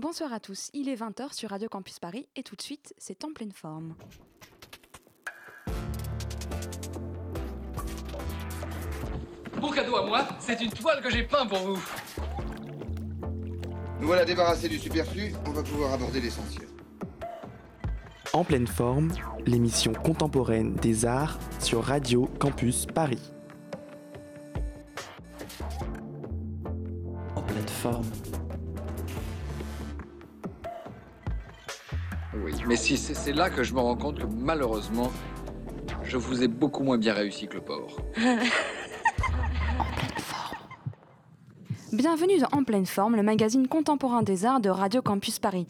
Bonsoir à tous, il est 20h sur Radio Campus Paris et tout de suite, c'est en pleine forme. Mon cadeau à moi, c'est une toile que j'ai peint pour vous. Nous voilà débarrassés du superflu, on va pouvoir aborder l'essentiel. En pleine forme, l'émission contemporaine des arts sur Radio Campus Paris. En pleine forme. Mais si c'est là que je me rends compte que malheureusement, je vous ai beaucoup moins bien réussi que le porc. Bienvenue dans En pleine forme, le magazine contemporain des arts de Radio Campus Paris.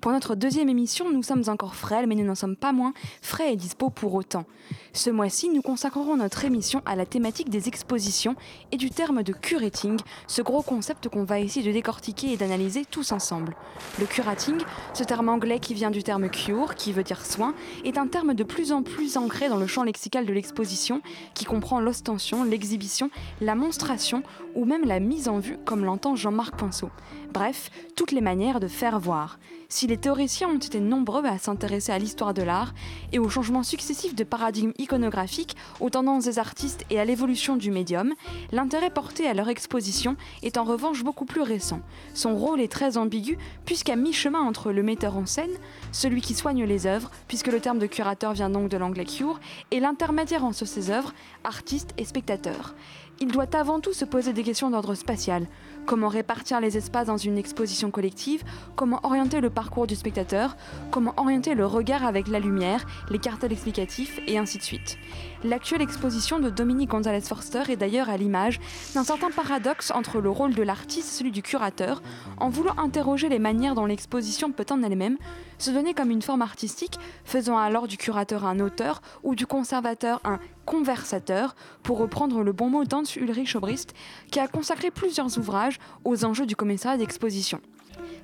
Pour notre deuxième émission, nous sommes encore frêles, mais nous n'en sommes pas moins frais et dispo pour autant. Ce mois-ci, nous consacrerons notre émission à la thématique des expositions et du terme de curating, ce gros concept qu'on va essayer de décortiquer et d'analyser tous ensemble. Le curating, ce terme anglais qui vient du terme cure, qui veut dire soin, est un terme de plus en plus ancré dans le champ lexical de l'exposition, qui comprend l'ostension, l'exhibition, la monstration ou même la mise en vue, comme l'entend Jean-Marc Poinceau. Bref, toutes les manières de faire voir. Si les théoriciens ont été nombreux à s'intéresser à l'histoire de l'art et aux changements successifs de paradigmes iconographiques, aux tendances des artistes et à l'évolution du médium, l'intérêt porté à leur exposition est en revanche beaucoup plus récent. Son rôle est très ambigu puisqu'à mi-chemin entre le metteur en scène, celui qui soigne les œuvres, puisque le terme de curateur vient donc de l'anglais cure, et l'intermédiaire entre ces œuvres, artistes et spectateurs. Il doit avant tout se poser des questions d'ordre spatial. Comment répartir les espaces dans une exposition collective? Comment orienter le parcours du spectateur? Comment orienter le regard avec la lumière, les cartels explicatifs et ainsi de suite. L'actuelle exposition de Dominique Gonzalez Forster est d'ailleurs à l'image d'un certain paradoxe entre le rôle de l'artiste et celui du curateur, en voulant interroger les manières dont l'exposition peut en elle-même se donner comme une forme artistique, faisant alors du curateur un auteur ou du conservateur un conversateur, pour reprendre le bon mot d'Hans Ulrich Obrist, qui a consacré plusieurs ouvrages aux enjeux du commissariat d'exposition.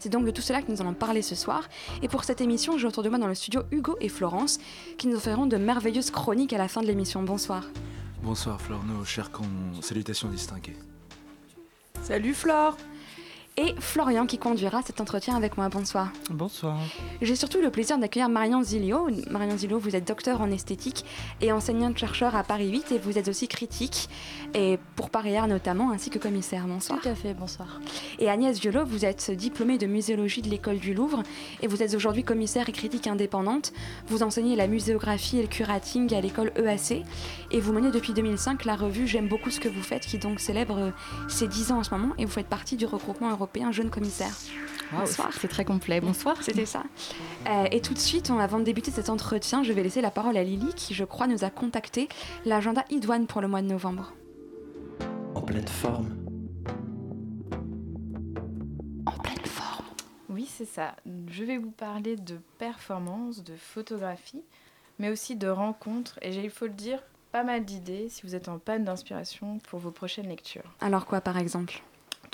C'est donc de tout cela que nous allons parler ce soir. Et pour cette émission, j'ai autour de moi dans le studio Hugo et Florence, qui nous offriront de merveilleuses chroniques à la fin de l'émission. Bonsoir. Bonsoir Florno, chers con... salutations distinguées. Salut Flore et Florian qui conduira cet entretien avec moi. Bonsoir. Bonsoir. J'ai surtout le plaisir d'accueillir Marion Zilio. Marion Zilio, vous êtes docteur en esthétique et enseignante-chercheur à Paris 8 et vous êtes aussi critique, et pour Paris Art notamment, ainsi que commissaire. Bonsoir. Tout à fait, bonsoir. Et Agnès Violo, vous êtes diplômée de muséologie de l'école du Louvre et vous êtes aujourd'hui commissaire et critique indépendante. Vous enseignez la muséographie et le curating à l'école EAC et vous menez depuis 2005 la revue J'aime beaucoup ce que vous faites qui donc célèbre euh, ses 10 ans en ce moment et vous faites partie du regroupement européen Jeune Commissaire. Bonsoir. C'est très complet. Bonsoir. C'était ça. Euh, et tout de suite, on- avant de débuter cet entretien, je vais laisser la parole à Lily qui, je crois, nous a contacté l'agenda idoine pour le mois de novembre. En pleine forme. En pleine forme. Oui, c'est ça. Je vais vous parler de performance, de photographie, mais aussi de rencontres. Et j'ai, il faut le dire, pas mal d'idées si vous êtes en panne d'inspiration pour vos prochaines lectures. Alors quoi, par exemple?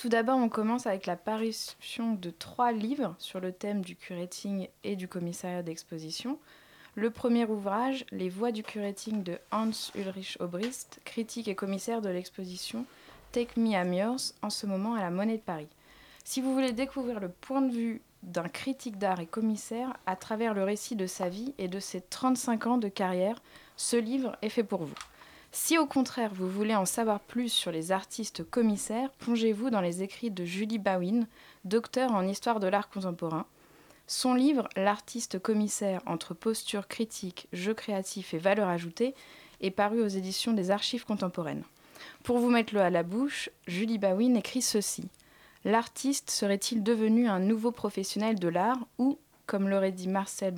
Tout d'abord, on commence avec la parution de trois livres sur le thème du curating et du commissariat d'exposition. Le premier ouvrage, Les voies du curating de Hans Ulrich Obrist, critique et commissaire de l'exposition Take Me I'm Yours, en ce moment à la Monnaie de Paris. Si vous voulez découvrir le point de vue d'un critique d'art et commissaire à travers le récit de sa vie et de ses 35 ans de carrière, ce livre est fait pour vous. Si au contraire vous voulez en savoir plus sur les artistes commissaires, plongez-vous dans les écrits de Julie Bawin, docteur en histoire de l'art contemporain. Son livre L'artiste commissaire entre posture critique, jeu créatif et valeur ajoutée est paru aux éditions des Archives contemporaines. Pour vous mettre le à la bouche, Julie Bawin écrit ceci. L'artiste serait-il devenu un nouveau professionnel de l'art ou, comme l'aurait dit Marcel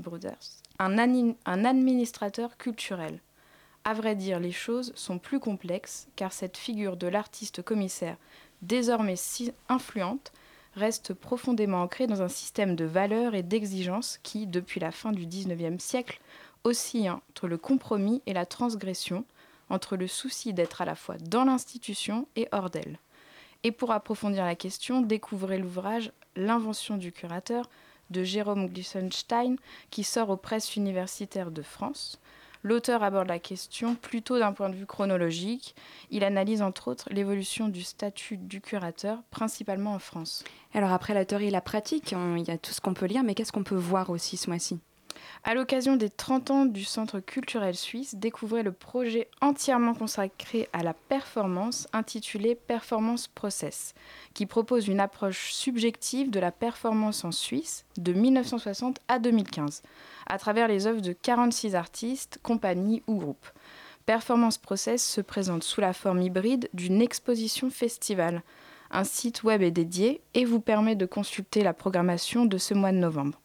ani- un administrateur culturel? À vrai dire, les choses sont plus complexes car cette figure de l'artiste commissaire, désormais si influente, reste profondément ancrée dans un système de valeurs et d'exigences qui, depuis la fin du XIXe siècle, oscille entre le compromis et la transgression, entre le souci d'être à la fois dans l'institution et hors d'elle. Et pour approfondir la question, découvrez l'ouvrage L'invention du curateur de Jérôme Glissenstein qui sort aux presses universitaires de France. L'auteur aborde la question plutôt d'un point de vue chronologique. Il analyse entre autres l'évolution du statut du curateur, principalement en France. Alors après la théorie et la pratique, on- il y a tout ce qu'on peut lire, mais qu'est-ce qu'on peut voir aussi ce mois-ci? À l'occasion des 30 ans du Centre culturel suisse, découvrez le projet entièrement consacré à la performance intitulé Performance Process, qui propose une approche subjective de la performance en Suisse de 1960 à 2015, à travers les œuvres de 46 artistes, compagnies ou groupes. Performance Process se présente sous la forme hybride d'une exposition festival. Un site web est dédié et vous permet de consulter la programmation de ce mois de novembre.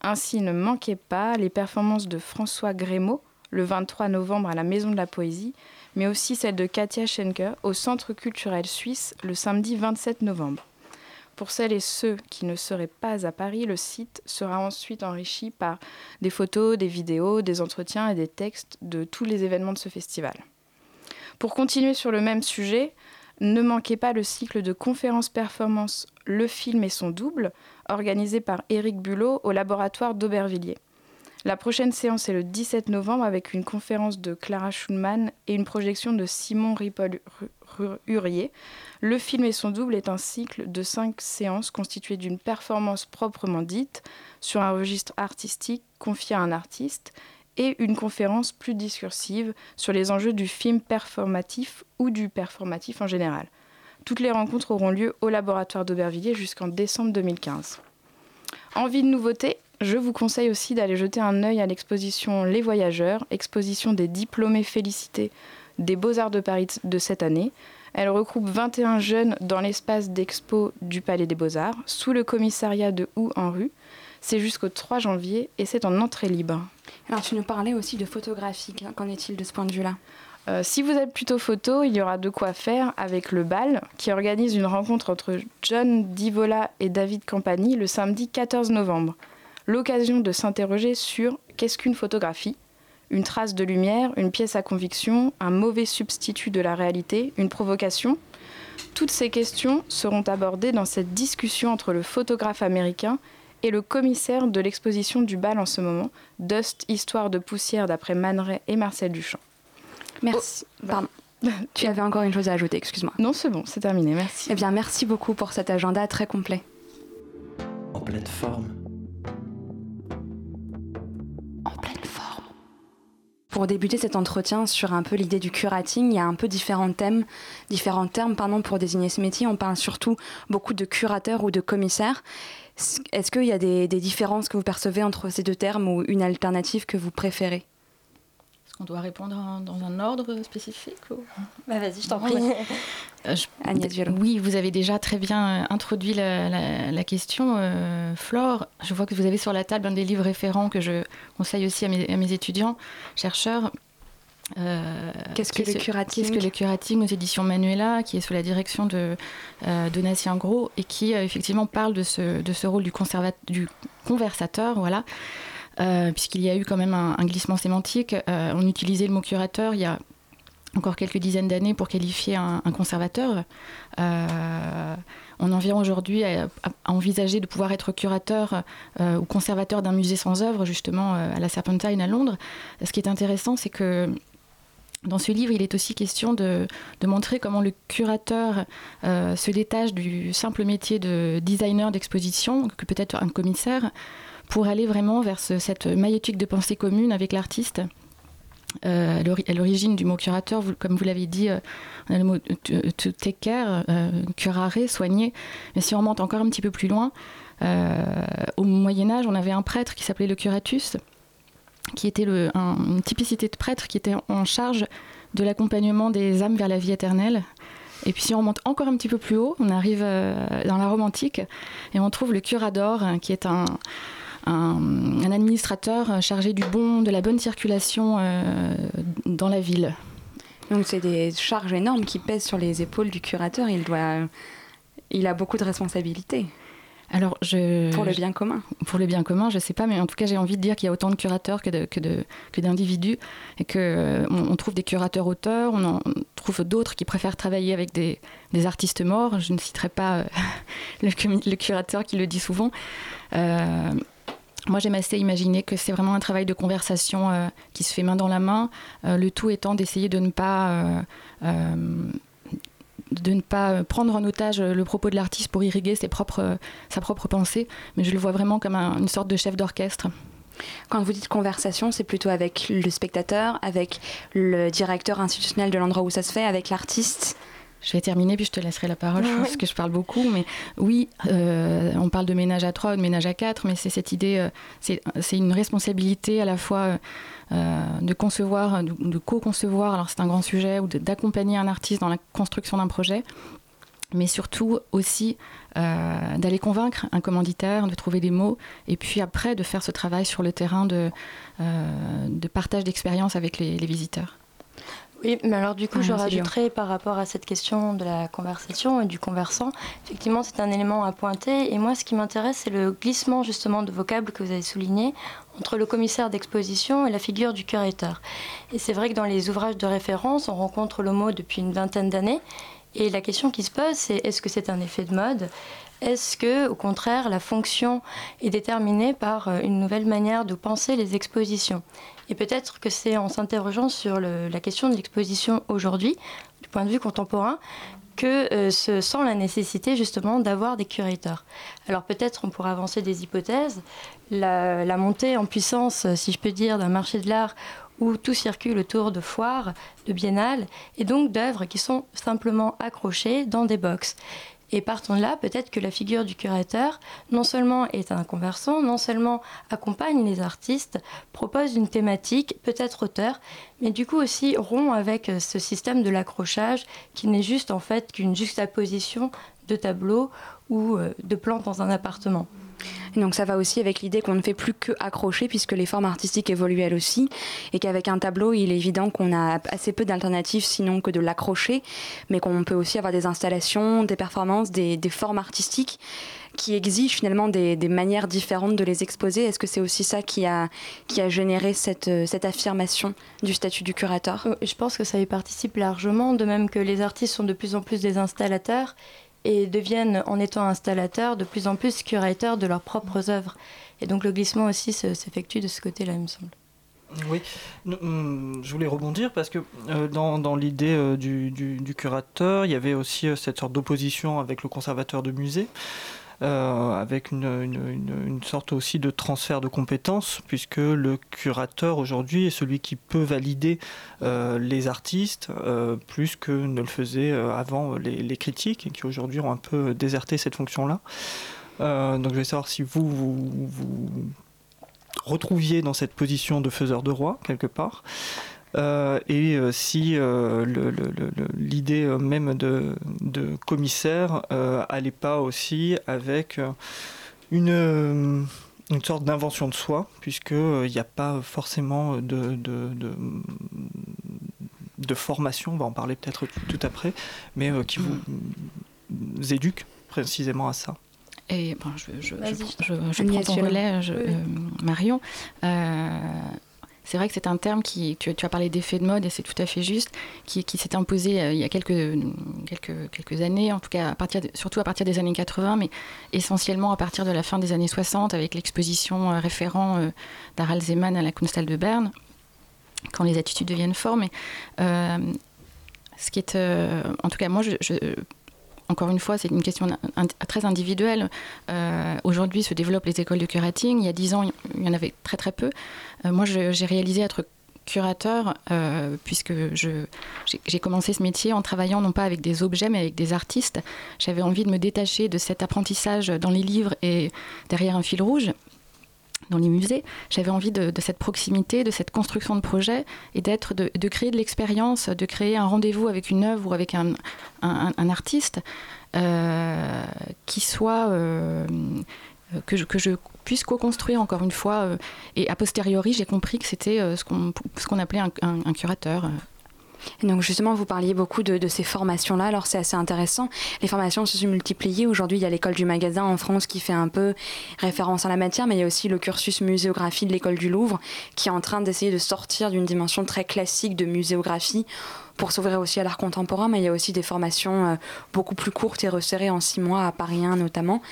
Ainsi, ne manquez pas les performances de François Grémaud le 23 novembre à la Maison de la Poésie, mais aussi celle de Katia Schenker au Centre culturel suisse le samedi 27 novembre. Pour celles et ceux qui ne seraient pas à Paris, le site sera ensuite enrichi par des photos, des vidéos, des entretiens et des textes de tous les événements de ce festival. Pour continuer sur le même sujet, ne manquez pas le cycle de conférences performances Le film et son double, organisé par Éric Bulot au laboratoire d'Aubervilliers. La prochaine séance est le 17 novembre avec une conférence de Clara Schulman et une projection de Simon Ripoll-Hurier. Le film et son double est un cycle de cinq séances constitué d'une performance proprement dite sur un registre artistique confié à un artiste et une conférence plus discursive sur les enjeux du film performatif ou du performatif en général. Toutes les rencontres auront lieu au laboratoire d'Aubervilliers jusqu'en décembre 2015. Envie de nouveautés Je vous conseille aussi d'aller jeter un œil à l'exposition Les Voyageurs, exposition des diplômés félicités des Beaux-Arts de Paris de cette année. Elle regroupe 21 jeunes dans l'espace d'expo du Palais des Beaux-Arts, sous le commissariat de Hou en rue. C'est jusqu'au 3 janvier et c'est en entrée libre. Alors tu nous parlais aussi de photographie, qu'en est-il de ce point de vue-là? Euh, si vous êtes plutôt photo, il y aura de quoi faire avec le BAL, qui organise une rencontre entre John Divola et David Campani le samedi 14 novembre. L'occasion de s'interroger sur qu'est-ce qu'une photographie? Une trace de lumière, une pièce à conviction, un mauvais substitut de la réalité, une provocation Toutes ces questions seront abordées dans cette discussion entre le photographe américain et le commissaire de l'exposition du bal en ce moment, Dust, Histoire de poussière d'après Man Ray et Marcel Duchamp. Merci. Oh, Pardon. Tu avais encore une chose à ajouter, excuse-moi. Non, c'est bon, c'est terminé, merci. Eh bien, merci beaucoup pour cet agenda très complet. En pleine forme. Pour débuter cet entretien sur un peu l'idée du curating, il y a un peu différents thèmes, différents termes pardon, pour désigner ce métier. On parle surtout beaucoup de curateurs ou de commissaires. Est-ce qu'il y a des, des différences que vous percevez entre ces deux termes ou une alternative que vous préférez? Qu'on doit répondre en- dans un ordre spécifique ou- Bah vas-y, je t'en prie. Euh, je- Agnès. Oui, vous avez déjà très bien euh, introduit la, la- la question. euh, Flore, je vois que vous avez sur la table un des livres référents que je conseille aussi à mes, à mes étudiants, chercheurs. Euh, Qu'est-ce que est le curating Qu'est-ce que le curating aux éditions Manuela, qui est sous la direction de euh, Donatien Gros et qui effectivement parle de ce, de ce rôle du, du conversateur, voilà. Euh, puisqu'il y a eu quand même un, glissement sémantique. Euh, on utilisait le mot curateur il y a encore quelques dizaines d'années pour qualifier un, conservateur. Euh, on en vient aujourd'hui à, envisager de pouvoir être curateur ou conservateur d'un musée sans œuvre, justement à la Serpentine à Londres. Ce qui est intéressant, c'est que dans ce livre, il est aussi question de, montrer comment le curateur se détache du simple métier de designer d'exposition, que peut-être un commissaire, pour aller vraiment vers ce- cette maïeutique de pensée commune avec l'artiste. Euh, à l'ori- à l'origine du mot curateur, comme vous l'avez dit, euh, on a le mot to take care, euh, curare, soigner. Mais si on remonte encore un petit peu plus loin, euh, au Moyen Âge, on avait un prêtre qui s'appelait le curatus, qui était une typicité de prêtre qui était en charge de l'accompagnement des âmes vers la vie éternelle. Et puis si on remonte encore un petit peu plus haut, on arrive euh, dans la Rome antique et on trouve le curador, hein, qui est un, un, un administrateur chargé du bon, de la bonne circulation euh, dans la ville. Donc c'est des charges énormes qui pèsent sur les épaules du curateur. Il doit, il a beaucoup de responsabilités Alors, je, pour le bien commun. pour le bien commun, je sais pas, mais en tout cas, j'ai envie de dire qu'il y a autant de curateurs que, de, que, de, que d'individus, et que euh, on, on trouve des curateurs auteurs, on en trouve d'autres qui préfèrent travailler avec des, des artistes morts. Je ne citerai pas euh, le, curateur qui le dit souvent. Euh, moi, j'aime assez imaginer que c'est vraiment un travail de conversation euh, qui se fait main dans la main, euh, le tout étant d'essayer de ne pas de ne pas prendre en otage le propos de l'artiste pour irriguer ses propres, sa propre pensée, mais je le vois vraiment comme une sorte de chef d'orchestre. Quand vous dites conversation, c'est plutôt avec le spectateur, avec le directeur institutionnel de l'endroit où ça se fait, avec l'artiste je vais terminer, puis je te laisserai la parole, parce que je parle beaucoup. Mais oui, euh, on parle de ménage à trois ou de ménage à quatre, mais c'est cette idée, euh, c'est une responsabilité à la fois euh, de concevoir, de, co-concevoir, alors c'est un grand sujet, ou d'accompagner un artiste dans la construction d'un projet, mais surtout aussi d'aller convaincre un commanditaire, de trouver des mots, et puis après de faire ce travail sur le terrain de, de partage d'expérience avec les visiteurs. Oui, mais alors du coup, je rajouterais par rapport à cette question de la conversation et du conversant, effectivement, c'est un élément à pointer. Et moi, ce qui m'intéresse, c'est le glissement justement de vocable que vous avez souligné entre le commissaire d'exposition et la figure du curateur. Et c'est vrai que dans les ouvrages de référence, on rencontre le mot depuis une vingtaine d'années. Et la question qui se pose, c'est est-ce que c'est un effet de mode? Est-ce que, au contraire, la fonction est déterminée par euh, une nouvelle manière de penser les expositions? Et peut-être que c'est en s'interrogeant sur la question de l'exposition aujourd'hui, du point de vue contemporain, que euh, se sent la nécessité justement d'avoir des curateurs. Alors peut-être on pourrait avancer des hypothèses. La, la montée en puissance, si je peux dire, d'un marché de l'art où tout circule autour de foires, de biennales, et donc d'œuvres qui sont simplement accrochées dans des box. Et partant de là, peut-être que la figure du curateur, non seulement est un conversant, non seulement accompagne les artistes, propose une thématique, peut-être auteur, mais du coup aussi rompt avec ce système de l'accrochage qui n'est juste en fait qu'une juxtaposition de tableaux ou euh, de plantes dans un appartement donc ça va aussi avec l'idée qu'on ne fait plus que accrocher puisque les formes artistiques évoluent elles aussi et qu'avec un tableau, il est évident qu'on a assez peu d'alternatives sinon que de l'accrocher, mais qu'on peut aussi avoir des installations, des performances, des, formes artistiques qui exigent finalement des, manières différentes de les exposer. Est-ce que c'est aussi ça qui a, qui a généré cette, cette affirmation du statut du curateur? Euh, Je pense que ça y participe largement, de même que les artistes sont de plus en plus des installateurs et deviennent, en étant installateurs, de plus en plus curateurs de leurs propres œuvres. Et donc le glissement aussi s'effectue de ce côté-là, il me semble. Oui, hum, je voulais rebondir parce que euh, dans, l'idée euh, du, du, curateur, il y avait aussi euh, cette sorte d'opposition avec le conservateur de musée. Euh, avec une, sorte aussi de transfert de compétences, puisque le curateur aujourd'hui est celui qui peut valider euh, les artistes euh, plus que ne le faisaient avant les, critiques, qui aujourd'hui ont un peu déserté cette fonction-là. donc je vais savoir si vous, vous retrouviez dans cette position de faiseur de roi, quelque part. Euh, et euh, si euh, l'idée même de, commissaire allait pas aussi avec une une sorte d'invention de soi, puisqu'il n'y a pas forcément de, de, formation, on va en parler peut-être tout après, mais qui vous, éduque précisément à ça. Et bon, je, je, je, prends ton relais, Marion. C'est vrai que c'est un terme qui, tu, as parlé d'effet de mode et c'est tout à fait juste, qui, s'est imposé euh, il y a quelques, années, en tout cas surtout à partir des années 80, mais essentiellement à partir de la fin des années 60 avec l'exposition euh, référent euh, d'Harald Zeman à la Kunsthalle de Berne, quand les attitudes deviennent formes. ce qui est, en tout cas, moi, je encore une fois, c'est une question très individuelle. Euh, aujourd'hui se développent les écoles de curating. Il y a dix ans, il y en avait très très peu. Euh, moi, j'ai réalisé être curateur euh, puisque j'ai commencé ce métier en travaillant non pas avec des objets mais avec des artistes. J'avais envie de me détacher de cet apprentissage dans les livres et derrière un fil rouge dans les musées. J'avais envie de, cette proximité, de cette construction de projet et d'être, de, créer de l'expérience, de créer un rendez-vous avec une œuvre ou avec un, artiste euh, qui soit euh, que, je, puisse co-construire encore une fois. Euh, et a posteriori, j'ai compris que c'était ce qu'on appelait un, curateur donc justement, vous parliez beaucoup de, ces formations-là, alors c'est assez intéressant. Les formations se sont multipliées. Aujourd'hui, il y a l'école du magasin en France qui fait un peu référence à la matière, mais il y a aussi le cursus muséographie de l'école du Louvre qui est en train d'essayer de sortir d'une dimension très classique de muséographie pour s'ouvrir aussi à l'art contemporain, mais il y a aussi des formations euh, beaucoup plus courtes et resserrées en six mois, à Paris 1 notamment.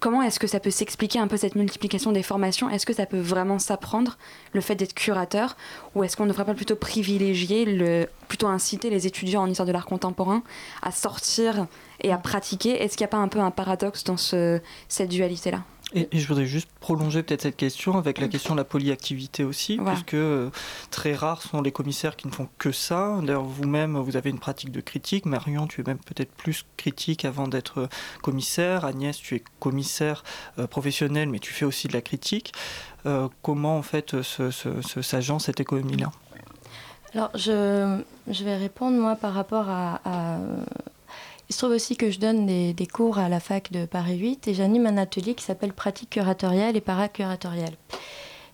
Comment est-ce que ça peut s'expliquer un peu cette multiplication des formations? Est-ce que ça peut vraiment s'apprendre, le fait d'être curateur? Ou est-ce qu'on ne devrait pas plutôt privilégier, plutôt inciter les étudiants en histoire de l'art contemporain à sortir et à pratiquer? Est-ce qu'il n'y a pas un peu un paradoxe dans ce, cette dualité-là? Et, je voudrais juste prolonger peut-être cette question avec la question de la polyactivité aussi, puisque euh, très rares sont les commissaires qui ne font que ça. D'ailleurs, vous-même, vous avez une pratique de critique. Marion, tu es même peut-être plus critique avant d'être euh, commissaire. Agnès, tu es commissaire euh, professionnel, mais tu fais aussi de la critique. comment, en fait, s'agent cette économie-là? Alors, je, je, vais répondre, moi, par rapport à, il se trouve aussi que je donne des, cours à la fac de Paris 8 et j'anime un atelier qui s'appelle Pratique curatoriale et paracuratoriale,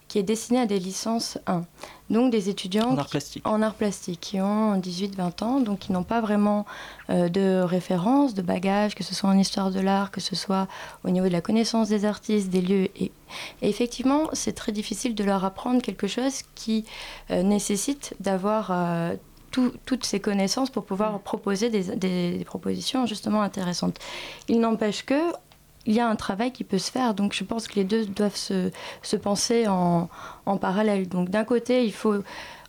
qui est destiné à des licences 1. Donc des étudiants en art plastique, en art plastique qui ont 18-20 ans, donc qui n'ont pas vraiment euh, de référence, de bagage, que ce soit en histoire de l'art, que ce soit au niveau de la connaissance des artistes, des lieux. Et, effectivement, c'est très difficile de leur apprendre quelque chose qui euh, nécessite d'avoir... Euh, toutes ces connaissances pour pouvoir mm. proposer des, propositions justement intéressantes. Il n'empêche que il y a un travail qui peut se faire, donc je pense que les deux doivent se, se penser en, en parallèle. Donc d'un côté, il faut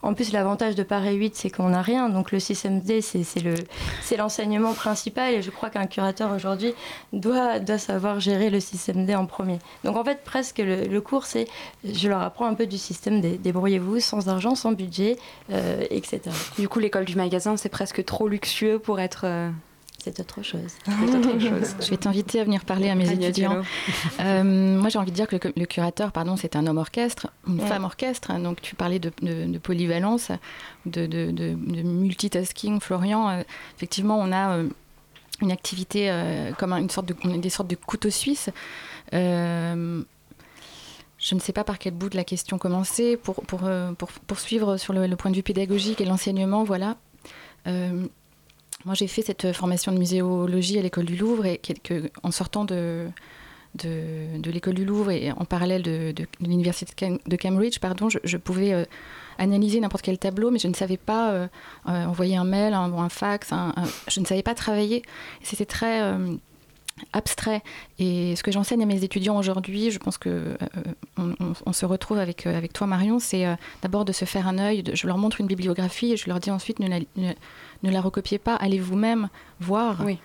en plus, l'avantage de Paris 8, c'est qu'on n'a rien. Donc le système D, c'est l'enseignement principal. Et je crois qu'un curateur aujourd'hui doit, doit savoir gérer le système D en premier. Donc en fait, presque le, cours, c'est je leur apprends un peu du système. Débrouillez-vous sans argent, sans budget, euh, etc. Du coup, l'école du magasin, c'est presque trop luxueux pour être. Euh, c'est autre chose. Je vais t'inviter à venir parler à mes étudiants. Euh, moi, j'ai envie de dire que le, curateur, pardon, c'est un homme orchestre, une femme orchestre. Hein. Donc, tu parlais de, polyvalence, de, multitasking. Florian, euh, effectivement, on a euh, une activité comme une sorte de, des sortes de couteaux suisses. je ne sais pas par quel bout de la question commencer pour, pour, pour poursuivre sur le, point de vue pédagogique et l'enseignement. Voilà. Moi, j'ai fait cette formation de muséologie à l'école du Louvre et en sortant de, de, l'école du Louvre et en parallèle de, l'université de Cambridge, pardon, je, pouvais euh, analyser n'importe quel tableau, mais je ne savais pas euh, euh, envoyer un mail, un, un fax, je ne savais pas travailler. C'était très abstrait. Et ce que j'enseigne à mes étudiants aujourd'hui, je pense que euh, on, se retrouve avec, euh, avec toi Marion, c'est euh, d'abord de se faire un œil. je leur montre une bibliographie et je leur dis ensuite ne la, ne, la recopiez pas, allez vous-même voir. Oui.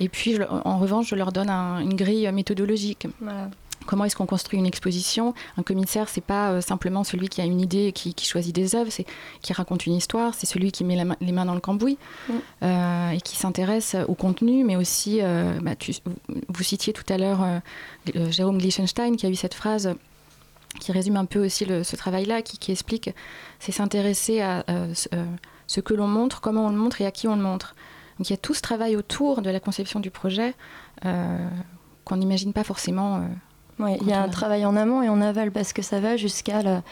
Et puis, en revanche, je leur donne une grille méthodologique. Voilà. Comment est-ce qu'on construit une exposition? Un commissaire, c'est pas euh, simplement celui qui a une idée et qui, choisit des œuvres, c'est qui raconte une histoire, c'est celui qui met les mains dans le cambouis mm. euh, et qui s'intéresse au contenu, mais aussi, euh, bah, vous citiez tout à l'heure Jérôme Glichenstein qui a eu cette phrase qui résume un peu aussi ce travail-là, qui, qui, explique, c'est s'intéresser à ce que l'on montre, comment on le montre et à qui on le montre. Donc il y a tout ce travail autour de la conception du projet qu'on n'imagine pas forcément il y a un travail en amont et en aval parce que ça va jusqu'à la,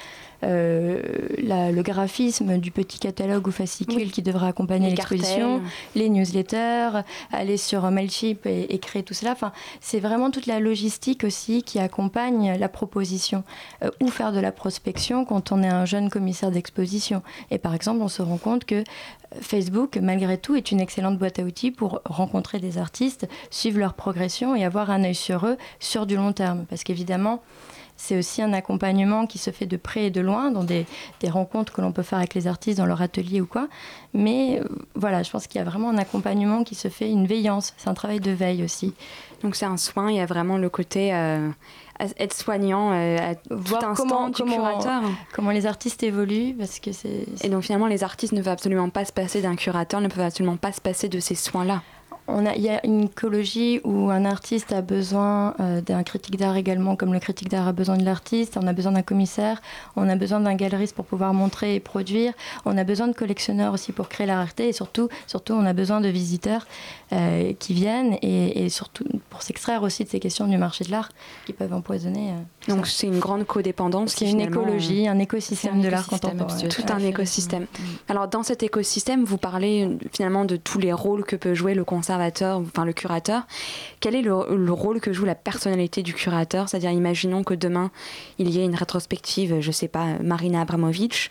euh, le graphisme du petit catalogue ou fascicule qui devra accompagner l'exposition, les newsletters, aller sur Mailchimp et, créer tout cela. Enfin, c'est vraiment toute la logistique aussi qui accompagne la proposition euh, ou faire de la prospection quand on est un jeune commissaire d'exposition. Et par exemple, on se rend compte que Facebook, malgré tout, est une excellente boîte à outils pour rencontrer des artistes, suivre leur progression et avoir un œil sur eux sur du long terme. Parce qu'évidemment, c'est aussi un accompagnement qui se fait de près et de loin, dans des, rencontres que l'on peut faire avec les artistes dans leur atelier ou quoi. Mais euh, voilà, je pense qu'il y a vraiment un accompagnement qui se fait, une veillance. C'est un travail de veille aussi. Donc c'est un soin, il y a vraiment le côté euh, être soignant euh, à Voir instant comment, du curateur. Comment les artistes évoluent, parce que c'est... Et donc finalement, les artistes ne peuvent absolument pas se passer d'un curateur, ne peuvent absolument pas se passer de ces soins-là il y a une écologie où un artiste a besoin euh, d'un critique d'art également, comme le critique d'art a besoin de l'artiste. On a besoin d'un commissaire, on a besoin d'un galeriste pour pouvoir montrer et produire. On a besoin de collectionneurs aussi pour créer la rareté. Et surtout, surtout on a besoin de visiteurs euh, qui viennent et, surtout pour s'extraire aussi de ces questions du marché de l'art qui peuvent empoisonner. Euh, Donc c'est une grande codépendance. C'est une écologie, un écosystème de l'art contemporain. Tout un écosystème. Alors dans cet écosystème, vous parlez finalement de tous les rôles que peut jouer le enfin le curateur, quel est le, rôle que joue la personnalité du curateur? C'est-à-dire, imaginons que demain, il y ait une rétrospective, je sais pas, Marina Abramovic,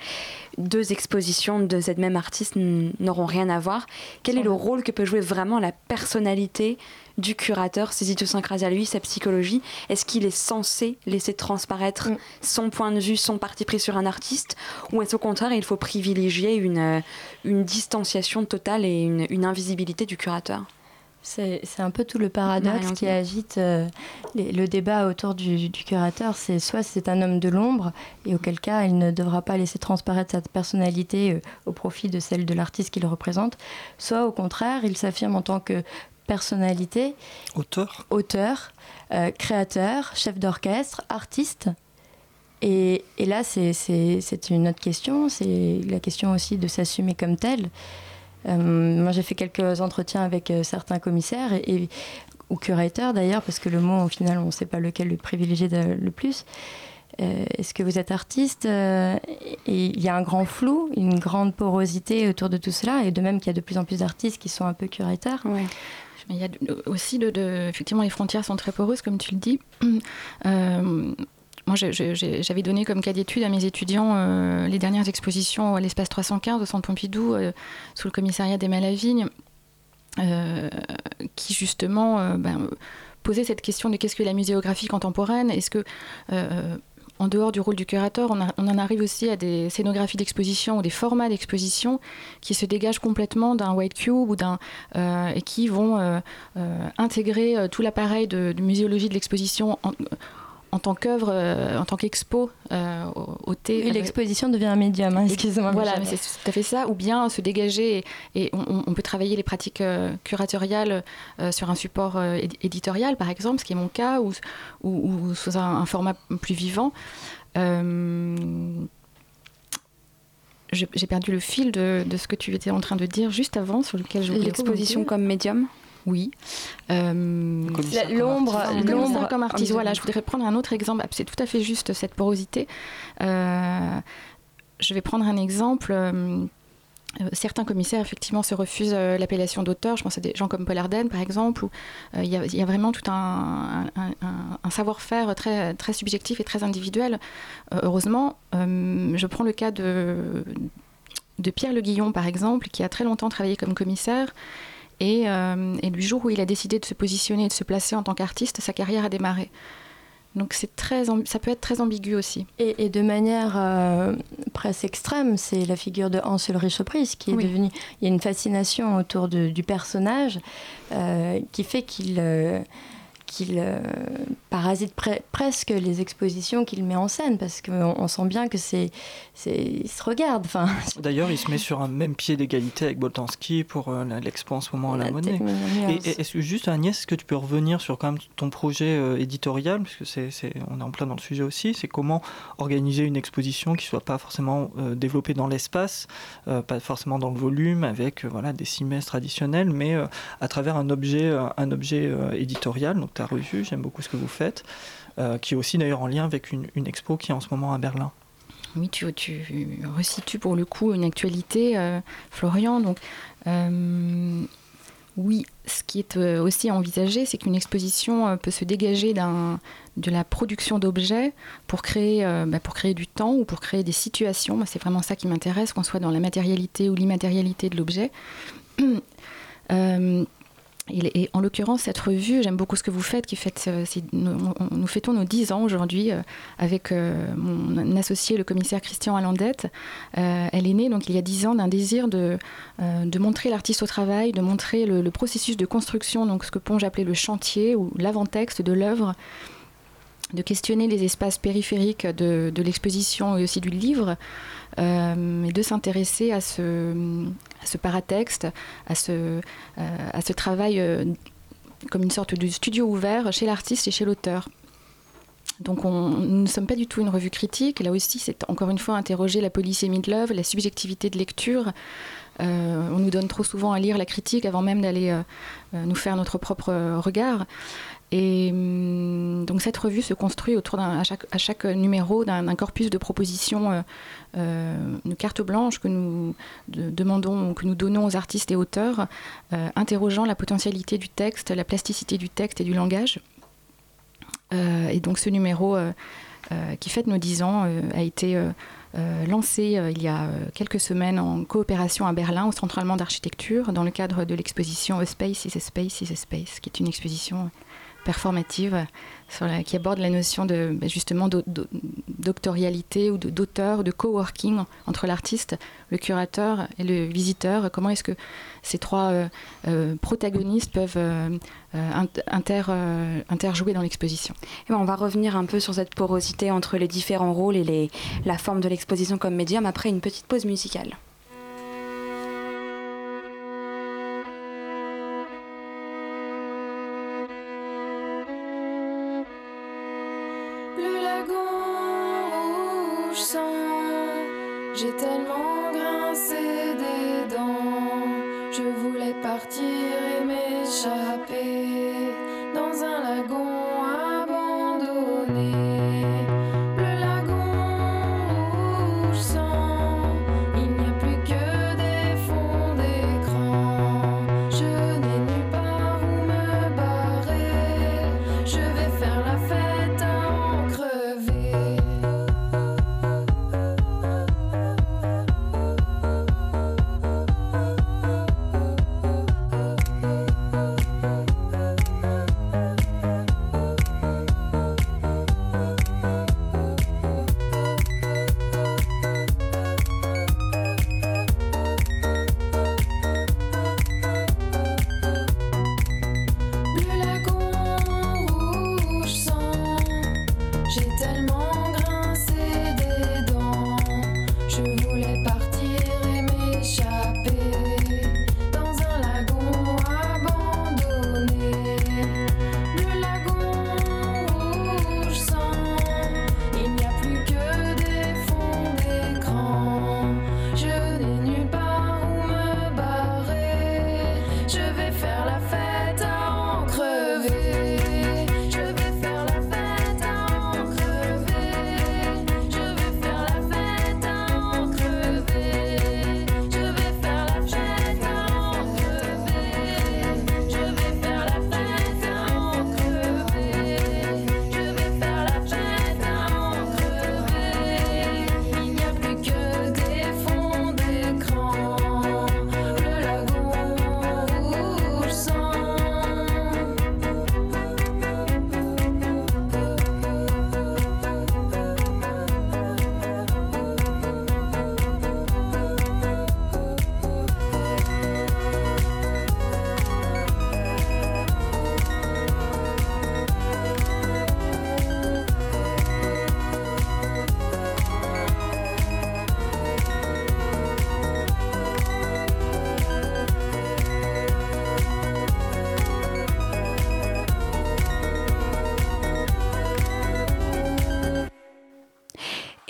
deux expositions de cette même artiste n'auront rien à voir. Quel est le rôle que peut jouer vraiment la personnalité du curateur, ses idiosyncrasies à lui, sa psychologie Est-ce qu'il est censé laisser transparaître mm. son point de vue, son parti pris sur un artiste? Ou est-ce au contraire, il faut privilégier une, une distanciation totale et une, une invisibilité du curateur? C'est un peu tout le paradoxe qui agite euh, le débat autour du, curateur. C'est soit c'est un homme de l'ombre, et auquel cas il ne devra pas laisser transparaître sa personnalité euh, au profit de celle de l'artiste qu'il représente, soit au contraire il s'affirme en tant que personnalité, auteur, auteur euh, créateur, chef d'orchestre, artiste. Et, et là, c'est une autre question, c'est la question aussi de s'assumer comme tel. Euh, moi, j'ai fait quelques entretiens avec euh, certains commissaires et, ou curateurs d'ailleurs, parce que le mot, au final, on ne sait pas lequel le privilégier le plus. Euh, est-ce que vous êtes artiste il y a un grand flou, une grande porosité autour de tout cela, et de même qu'il y a de plus en plus d'artistes qui sont un peu curateurs. Ouais. il y a aussi, effectivement, les frontières sont très poreuses, comme tu le dis. Euh, moi, j'avais donné comme cas d'étude à mes étudiants euh, les dernières expositions à l'espace 315 au Centre Pompidou, euh, sous le commissariat des Malavignes, euh, qui justement ben, posait cette question de qu'est-ce que la muséographie contemporaine? Est-ce que en dehors du rôle du curateur, on, en arrive aussi à des scénographies d'exposition ou des formats d'exposition qui se dégagent complètement d'un white cube ou d'un et qui vont intégrer tout l'appareil de, de, muséologie de l'exposition tant qu'œuvre, euh, en tant qu'expo euh, au, thé. Oui, l'exposition devient un médium, hein, excusez-moi. Voilà, c'est tout à fait ça. Ou bien se dégager et, on, peut travailler les pratiques euh, curatoriales sur un support éditorial, par exemple, ce qui est mon cas, ou, ou, sous un, format plus vivant. J'ai perdu le fil de, de, ce que tu étais en train de dire juste avant, sur lequel je voulais L'exposition comme médium? Oui. Euh, l'ombre, l'ombre comme artiste. Voilà, je voudrais prendre un autre exemple. C'est tout à fait juste cette porosité. Euh, je vais prendre un exemple. Euh, certains commissaires, effectivement, se refusent l'appellation d'auteur. Je pense à des gens comme Paul Arden, par exemple, où il y, a vraiment tout un, savoir-faire très, très subjectif et très individuel. heureusement, je prends le cas de, de Pierre Le Guillon, par exemple, qui a très longtemps travaillé comme commissaire euh, et, du jour où il a décidé de se positionner et de se placer en tant qu'artiste, sa carrière a démarré. Donc c'est très, ça peut être très ambigu aussi. Et, de manière euh, presque extrême, c'est la figure de Hans Ulrich qui est devenu. Il y a une fascination autour du personnage euh, qui fait qu'il qu'il euh, parasite presque les expositions qu'il met en scène parce qu'on sent bien que c'est il se regarde enfin. D'ailleurs il se met sur un même pied d'égalité avec Boltanski pour euh, l'expo en ce moment à la, monnaie. Et, est-ce que juste Agnès est-ce que tu peux revenir sur quand même ton projet euh, éditorial parce que c'est on est en plein dans le sujet aussi c'est comment organiser une exposition qui soit pas forcément développée dans l'espace pas forcément dans le volume avec voilà des messes traditionnels mais à travers un objet un objet éditorial. Donc revue, j'aime beaucoup ce que vous faites, euh, qui est aussi d'ailleurs en lien avec une, expo qui est en ce moment à Berlin. Oui, tu, tu resitues pour le coup une actualité, euh, Florian. Donc, euh, oui, ce qui est aussi envisagé, c'est qu'une exposition peut se dégager de la production d'objets pour créer, bah, pour créer du temps ou pour créer des situations. c'est vraiment ça qui m'intéresse, qu'on soit dans la matérialité ou l'immatérialité de l'objet. Et, en l'occurrence, cette revue, j'aime beaucoup ce que vous faites, qui euh, nous, fêtons nos 10 ans aujourd'hui euh, avec euh, mon associé, le commissaire Christian Allandette. elle est née donc il y a 10 ans d'un désir de, de montrer l'artiste au travail, de montrer le, processus de construction, donc ce que Ponge appelait le chantier ou l'avant-texte de l'œuvre de questionner les espaces périphériques de, de l'exposition et aussi du livre, euh, et de s'intéresser à ce, paratexte, à ce, euh, travail euh, comme une sorte de studio ouvert chez l'artiste et chez l'auteur. Donc on, nous ne sommes pas du tout une revue critique. Là aussi, c'est encore une fois interroger la polysémie de l'œuvre, la subjectivité de lecture. on nous donne trop souvent à lire la critique avant même d'aller nous faire notre propre regard. Et hum, donc cette revue se construit autour à chaque, à chaque numéro d'un corpus de propositions, euh, euh, une carte blanche que nous demandons, que nous donnons aux artistes et auteurs, euh, interrogeant la potentialité du texte, la plasticité du texte et du langage. et donc ce numéro qui fête nos 10 ans, a été lancée il y a quelques semaines en coopération à Berlin au Centre allemand d'architecture dans le cadre de l'exposition A Space is a Space is a Space, qui est une exposition performative qui aborde la notion de bah, justement doctorialité ou d'auteur, de, coworking entre l'artiste, le curateur et le visiteur. Comment est-ce que ces trois euh, euh, protagonistes peuvent euh, inter, interjouer dans l'exposition? Ben, On va revenir un peu sur cette porosité entre les différents rôles et la forme de l'exposition comme médium après une petite pause musicale.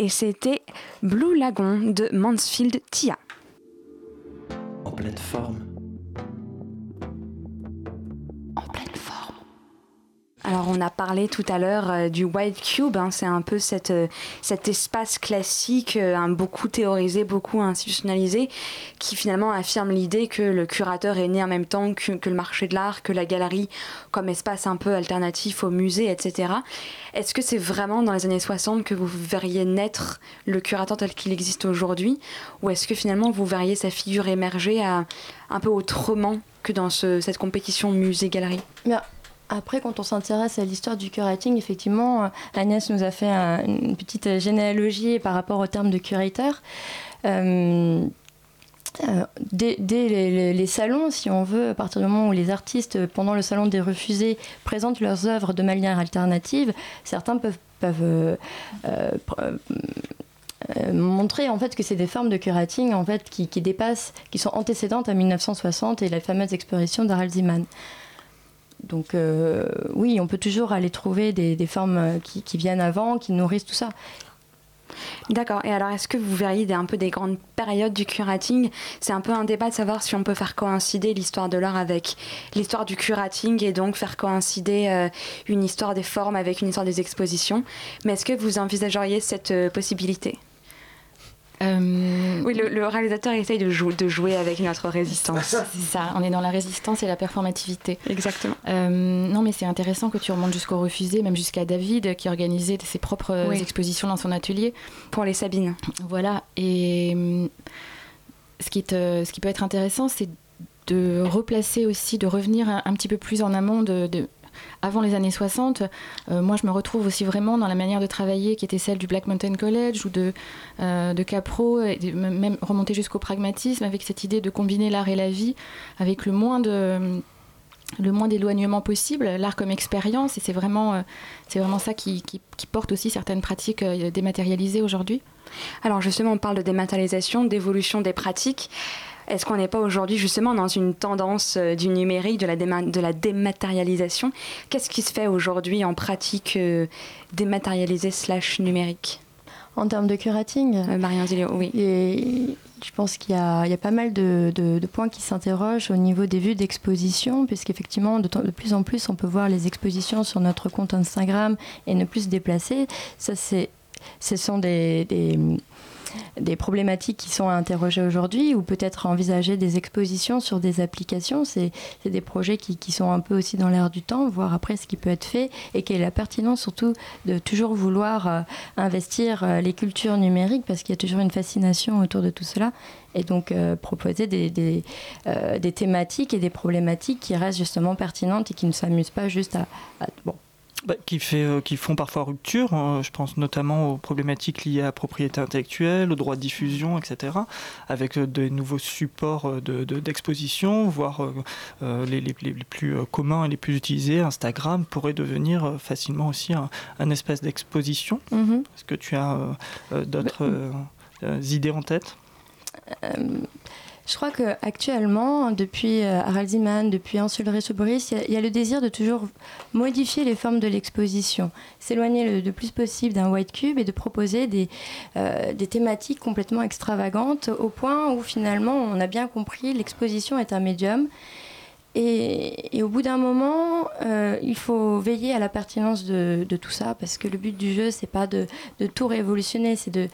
Et c'était Blue Lagoon de Mansfield Tia. Tout à l'heure euh, du White Cube, hein, c'est un peu cette, euh, cet espace classique, euh, beaucoup théorisé, beaucoup institutionnalisé, qui finalement affirme l'idée que le curateur est né en même temps que, le marché de l'art, que la galerie comme espace un peu alternatif au musée, etc. Est-ce que c'est vraiment dans les années 60 que vous verriez naître le curateur tel qu'il existe aujourd'hui, ou est-ce que finalement vous verriez sa figure émerger à, un peu autrement que dans ce, cette compétition musée-galerie? Après, quand on s'intéresse à l'histoire du curating, effectivement, euh, Agnès nous a fait une petite généalogie par rapport au terme de curateur. Euh, euh, dès, les, salons, si on veut, à partir du moment où les artistes, pendant le salon des refusés, présentent leurs œuvres de manière alternative, certains peuvent, montrer en fait que c'est des formes de curating en fait qui, qui, dépassent, qui sont antécédentes à 1960 et la fameuse exposition d'Harald Ziman. Donc euh, oui, on peut toujours aller trouver des, formes euh, qui, viennent avant, qui nourrissent tout ça. D'accord. Et alors, est-ce que vous verriez un peu des grandes périodes du curating? C'est un peu un débat de savoir si on peut faire coïncider l'histoire de l'art avec l'histoire du curating et donc faire coïncider euh, une histoire des formes avec une histoire des expositions. Mais est-ce que vous envisageriez cette possibilité? Euh, oui, le, réalisateur essaye de, de, jouer avec notre résistance. C'est ça, on est dans la résistance et la performativité. Exactement. Euh, non, mais c'est intéressant que tu remontes jusqu'au refusé, même jusqu'à David qui organisait ses propres expositions dans son atelier. Pour les Sabines. Voilà, et ce qui, ce qui peut être intéressant, c'est de replacer aussi, de revenir un, petit peu plus en amont de, avant les années 60, euh, moi je me retrouve aussi vraiment dans la manière de travailler qui était celle du Black Mountain College ou de, euh, de Capro, même remonter jusqu'au pragmatisme avec cette idée de combiner l'art et la vie avec le moins de le moins d'éloignement possible, l'art comme expérience, et c'est vraiment, euh, c'est vraiment ça qui, qui, porte aussi certaines pratiques dématérialisées aujourd'hui. Alors justement, on parle de dématérialisation, d'évolution des pratiques. Est-ce qu'on n'est pas aujourd'hui justement dans une tendance euh, du numérique, de la, de la dématérialisation? Qu'est-ce qui se fait aujourd'hui en pratique euh, dématérialisée slash numérique? En termes de curating? Euh, Marianne oui. Et je pense qu'il y, y, a pas mal de, de, points qui s'interrogent au niveau des vues d'exposition, puisqu'effectivement, de, de plus en plus, on peut voir les expositions sur notre compte Instagram et ne plus se déplacer. Ça, c'est, ce sont des, des des problématiques qui sont à interroger aujourd'hui ou peut-être envisager des expositions sur des applications. C'est des projets qui, qui, sont un peu aussi dans l'air du temps, voir après ce qui peut être fait et quelle est la pertinence surtout de toujours vouloir euh, investir euh, les cultures numériques parce qu'il y a toujours une fascination autour de tout cela et donc euh, proposer des, des, thématiques et des problématiques qui restent justement pertinentes et qui ne s'amusent pas juste à, à bon, bah, qui, fait, euh, qui font parfois rupture. Hein. je pense notamment aux problématiques liées à la propriété intellectuelle, aux droits de diffusion, etc. Avec euh, de nouveaux supports euh, d'exposition, de, voire les, les, les, plus communs et les plus utilisés, Instagram, pourrait devenir facilement aussi un, espace d'exposition. Mm-hmm. Est-ce que tu as d'autres bah, idées en tête? Je crois qu'actuellement, depuis euh, Harald Ziman, depuis Hans Ulrich Boris, il y, a le désir de toujours modifier les formes de l'exposition, s'éloigner le, plus possible d'un white cube et de proposer des, euh, des thématiques complètement extravagantes au point où finalement on a bien compris l'exposition est un médium. Et, au bout d'un moment, euh, il faut veiller à la pertinence de, tout ça, parce que le but du jeu, c'est pas de tout révolutionner, c'est de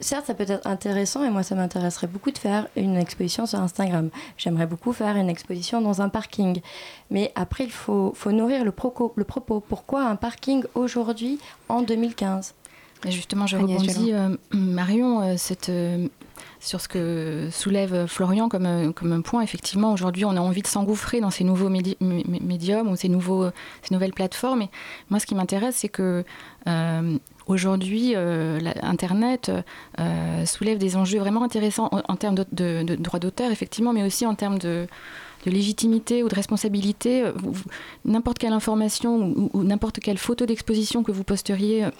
certes, ça peut être intéressant et moi, ça m'intéresserait beaucoup de faire une exposition sur Instagram. J'aimerais beaucoup faire une exposition dans un parking. Mais après, il faut, faut nourrir le, le propos. Pourquoi un parking aujourd'hui, en 2015 Justement, je rebondis, euh, Marion, euh, cette, euh, sur ce que soulève Florian comme, comme un point. Effectivement, aujourd'hui, on a envie de s'engouffrer dans ces nouveaux médiums ou ces, nouveaux, ces nouvelles plateformes. Et moi, ce qui m'intéresse, c'est que Aujourd'hui, euh, Internet euh, soulève des enjeux vraiment intéressants en, termes de, de, droits d'auteur, effectivement, mais aussi en termes de, légitimité ou de responsabilité. N'importe quelle information ou, n'importe quelle photo d'exposition que vous posteriez euh,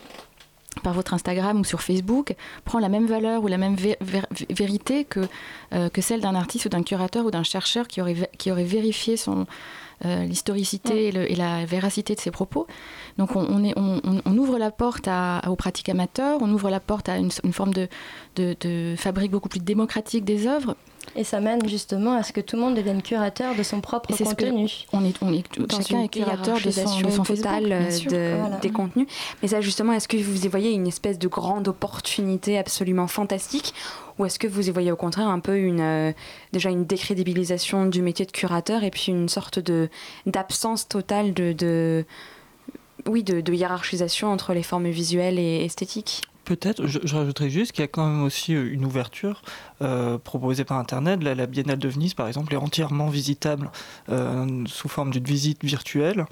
par votre Instagram ou sur Facebook prend la même valeur ou la même vérité que, que celle d'un artiste ou d'un curateur ou d'un chercheur qui aurait vérifié son, l'historicité et, la véracité de ses propos. Donc on, est, on, ouvre la porte aux pratiques amateurs, on ouvre la porte à une, forme de, de, fabrique beaucoup plus démocratique des œuvres. Et ça mène justement à ce que tout le monde devienne curateur de son propre contenu. on est, on est, chacun est curateur de son, de son total de, des contenus. Mais ça justement, est-ce que vous y voyez une espèce de grande opportunité absolument fantastique ou est-ce que vous y voyez au contraire un peu une, euh, déjà une décrédibilisation du métier de curateur et puis une sorte de, d'absence totale de, oui, de, hiérarchisation entre les formes visuelles et esthétiques? Peut-être, je, rajouterais juste qu'il y a quand même aussi euh, une ouverture euh, proposée par Internet. La, Biennale de Venise, par exemple, est entièrement visitable sous forme d'une visite virtuelle.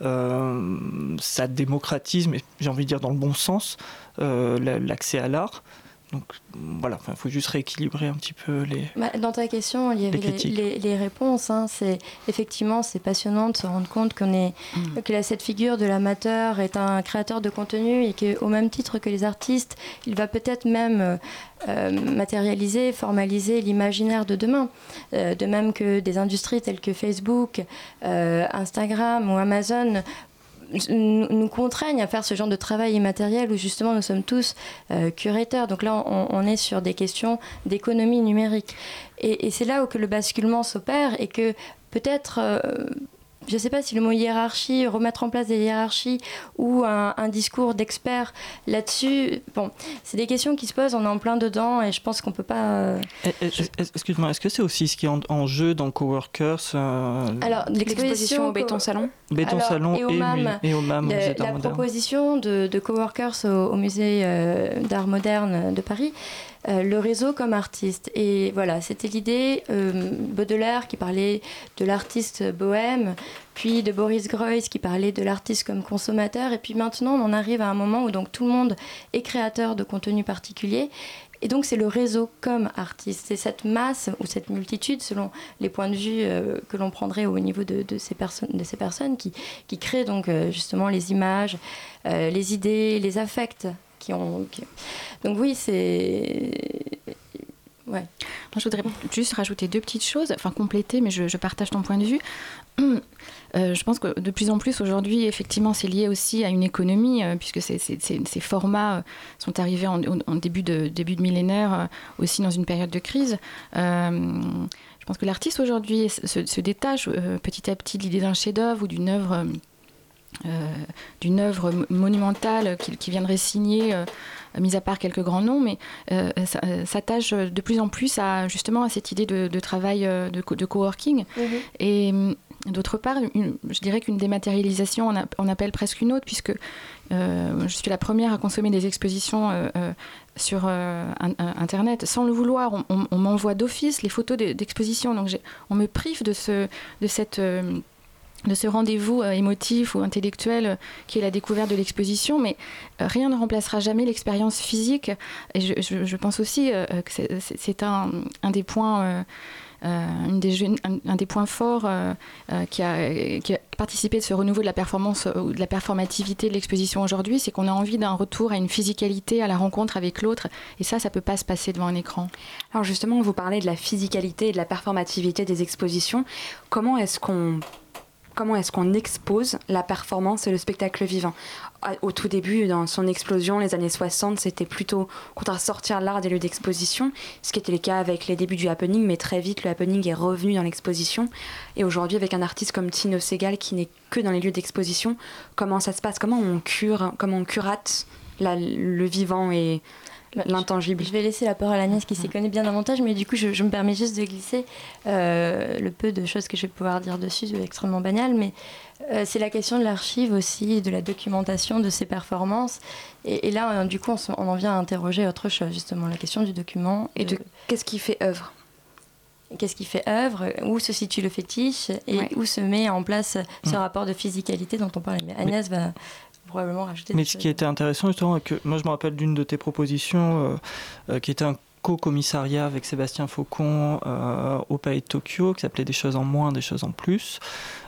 ça démocratise, mais j'ai envie de dire dans le bon sens, l'accès à l'art. Donc voilà, il faut juste rééquilibrer un petit peu les. Bah, dans ta question, il y avait les, les, réponses. Hein, c'est effectivement c'est passionnant de se rendre compte qu'on est mm. que cette figure de l'amateur est un créateur de contenu et qu'au même titre que les artistes, il va peut-être même euh, matérialiser, formaliser l'imaginaire de demain. Euh, de même que des industries telles que Facebook, euh, Instagram ou Amazon nous contraignent à faire ce genre de travail immatériel où justement nous sommes tous euh, curateurs. Donc là, on, est sur des questions d'économie numérique. Et, c'est là où que le basculement s'opère et que peut-être... Euh, je ne sais pas si le mot hiérarchie, remettre en place des hiérarchies ou un, discours d'expert là-dessus, bon, c'est des questions qui se posent, on est en plein dedans et je pense qu'on ne peut pas... Eh, eh, excuse-moi, est-ce que c'est aussi ce qui est en, jeu dans Coworkers Alors, l'exposition au Béton Salon Béton Salon et au MAM. Et, au MAM la proposition de, de Coworkers au, musée d'art moderne de Paris, euh, le réseau comme artiste. Et voilà, c'était l'idée. Euh, Baudelaire qui parlait de l'artiste bohème, puis de Boris Greuze qui parlait de l'artiste comme consommateur. Et puis maintenant, on en arrive à un moment où donc tout le monde est créateur de contenu particulier. Et donc c'est le réseau comme artiste. C'est cette masse ou cette multitude, selon les points de vue euh, que l'on prendrait au niveau de, ces, personnes, de ces personnes, qui, qui créent donc justement les images, les idées, les affects donc oui, c'est... Ouais. je voudrais juste rajouter deux petites choses, enfin compléter, mais je, partage ton point de vue. Euh, je pense que de plus en plus aujourd'hui, effectivement, c'est lié aussi à une économie, euh, puisque ces, formats euh, sont arrivés en, début, de, début de millénaire, aussi dans une période de crise. je pense que l'artiste aujourd'hui se, détache petit à petit de l'idée d'un chef-d'œuvre ou d'une œuvre d'une œuvre monumentale qui, viendrait signer, euh, mis à part quelques grands noms, mais euh, s'attache de plus en plus à justement à cette idée de, travail de, de coworking. Mhm. Et d'autre part, je dirais qu'une dématérialisation on, appelle presque une autre, puisque je suis la première à consommer des expositions sur Internet. Sans le vouloir, on, m'envoie d'office les photos d'exposition, donc on me prive de, ce, de cette de ce rendez-vous euh, émotif ou intellectuel euh, qui est la découverte de l'exposition, mais euh, rien ne remplacera jamais l'expérience physique. Et je, pense aussi que c'est un, des points... un, des points forts qui, a, qui, a, participé de ce renouveau de la performance ou de la performativité de l'exposition aujourd'hui, c'est qu'on a envie d'un retour à une physicalité, à la rencontre avec l'autre, et ça, ça peut pas se passer devant un écran. Alors justement, vous parlez de la physicalité et de la performativité des expositions. Comment est-ce qu'on comment est-ce qu'on expose la performance et le spectacle vivant. Au tout début, dans son explosion, les années 60, c'était plutôt contre sortir l'art des lieux d'exposition, ce qui était le cas avec les débuts du happening, mais très vite, le happening est revenu dans l'exposition. Et aujourd'hui, avec un artiste comme Tino Segal qui n'est que dans les lieux d'exposition, comment ça se passe? Comment on cure, comment on curate le vivant et l'intangible. Je vais laisser la parole à Agnès qui s'y connaît bien davantage, mais du coup, je, me permets juste de glisser euh, le peu de choses que je vais pouvoir dire dessus, c'est extrêmement banal, mais euh, c'est la question de l'archive aussi, de la documentation de ces performances. Et, là, du coup, on, en vient à interroger autre chose, justement, la question du document. Et de qu'est-ce qui fait œuvre? Qu'est-ce qui fait œuvre? Où se situe le fétiche? Et où se met en place ce mm. rapport de physicalité dont on parlait? Mais Agnès va probablement rajouter. Mais ce qui était intéressant justement, que moi je me rappelle d'une de tes propositions euh, euh, qui était un co-commissariat avec Sébastien Faucon euh, au Palais de Tokyo, qui s'appelait Des choses en moins, des choses en plus,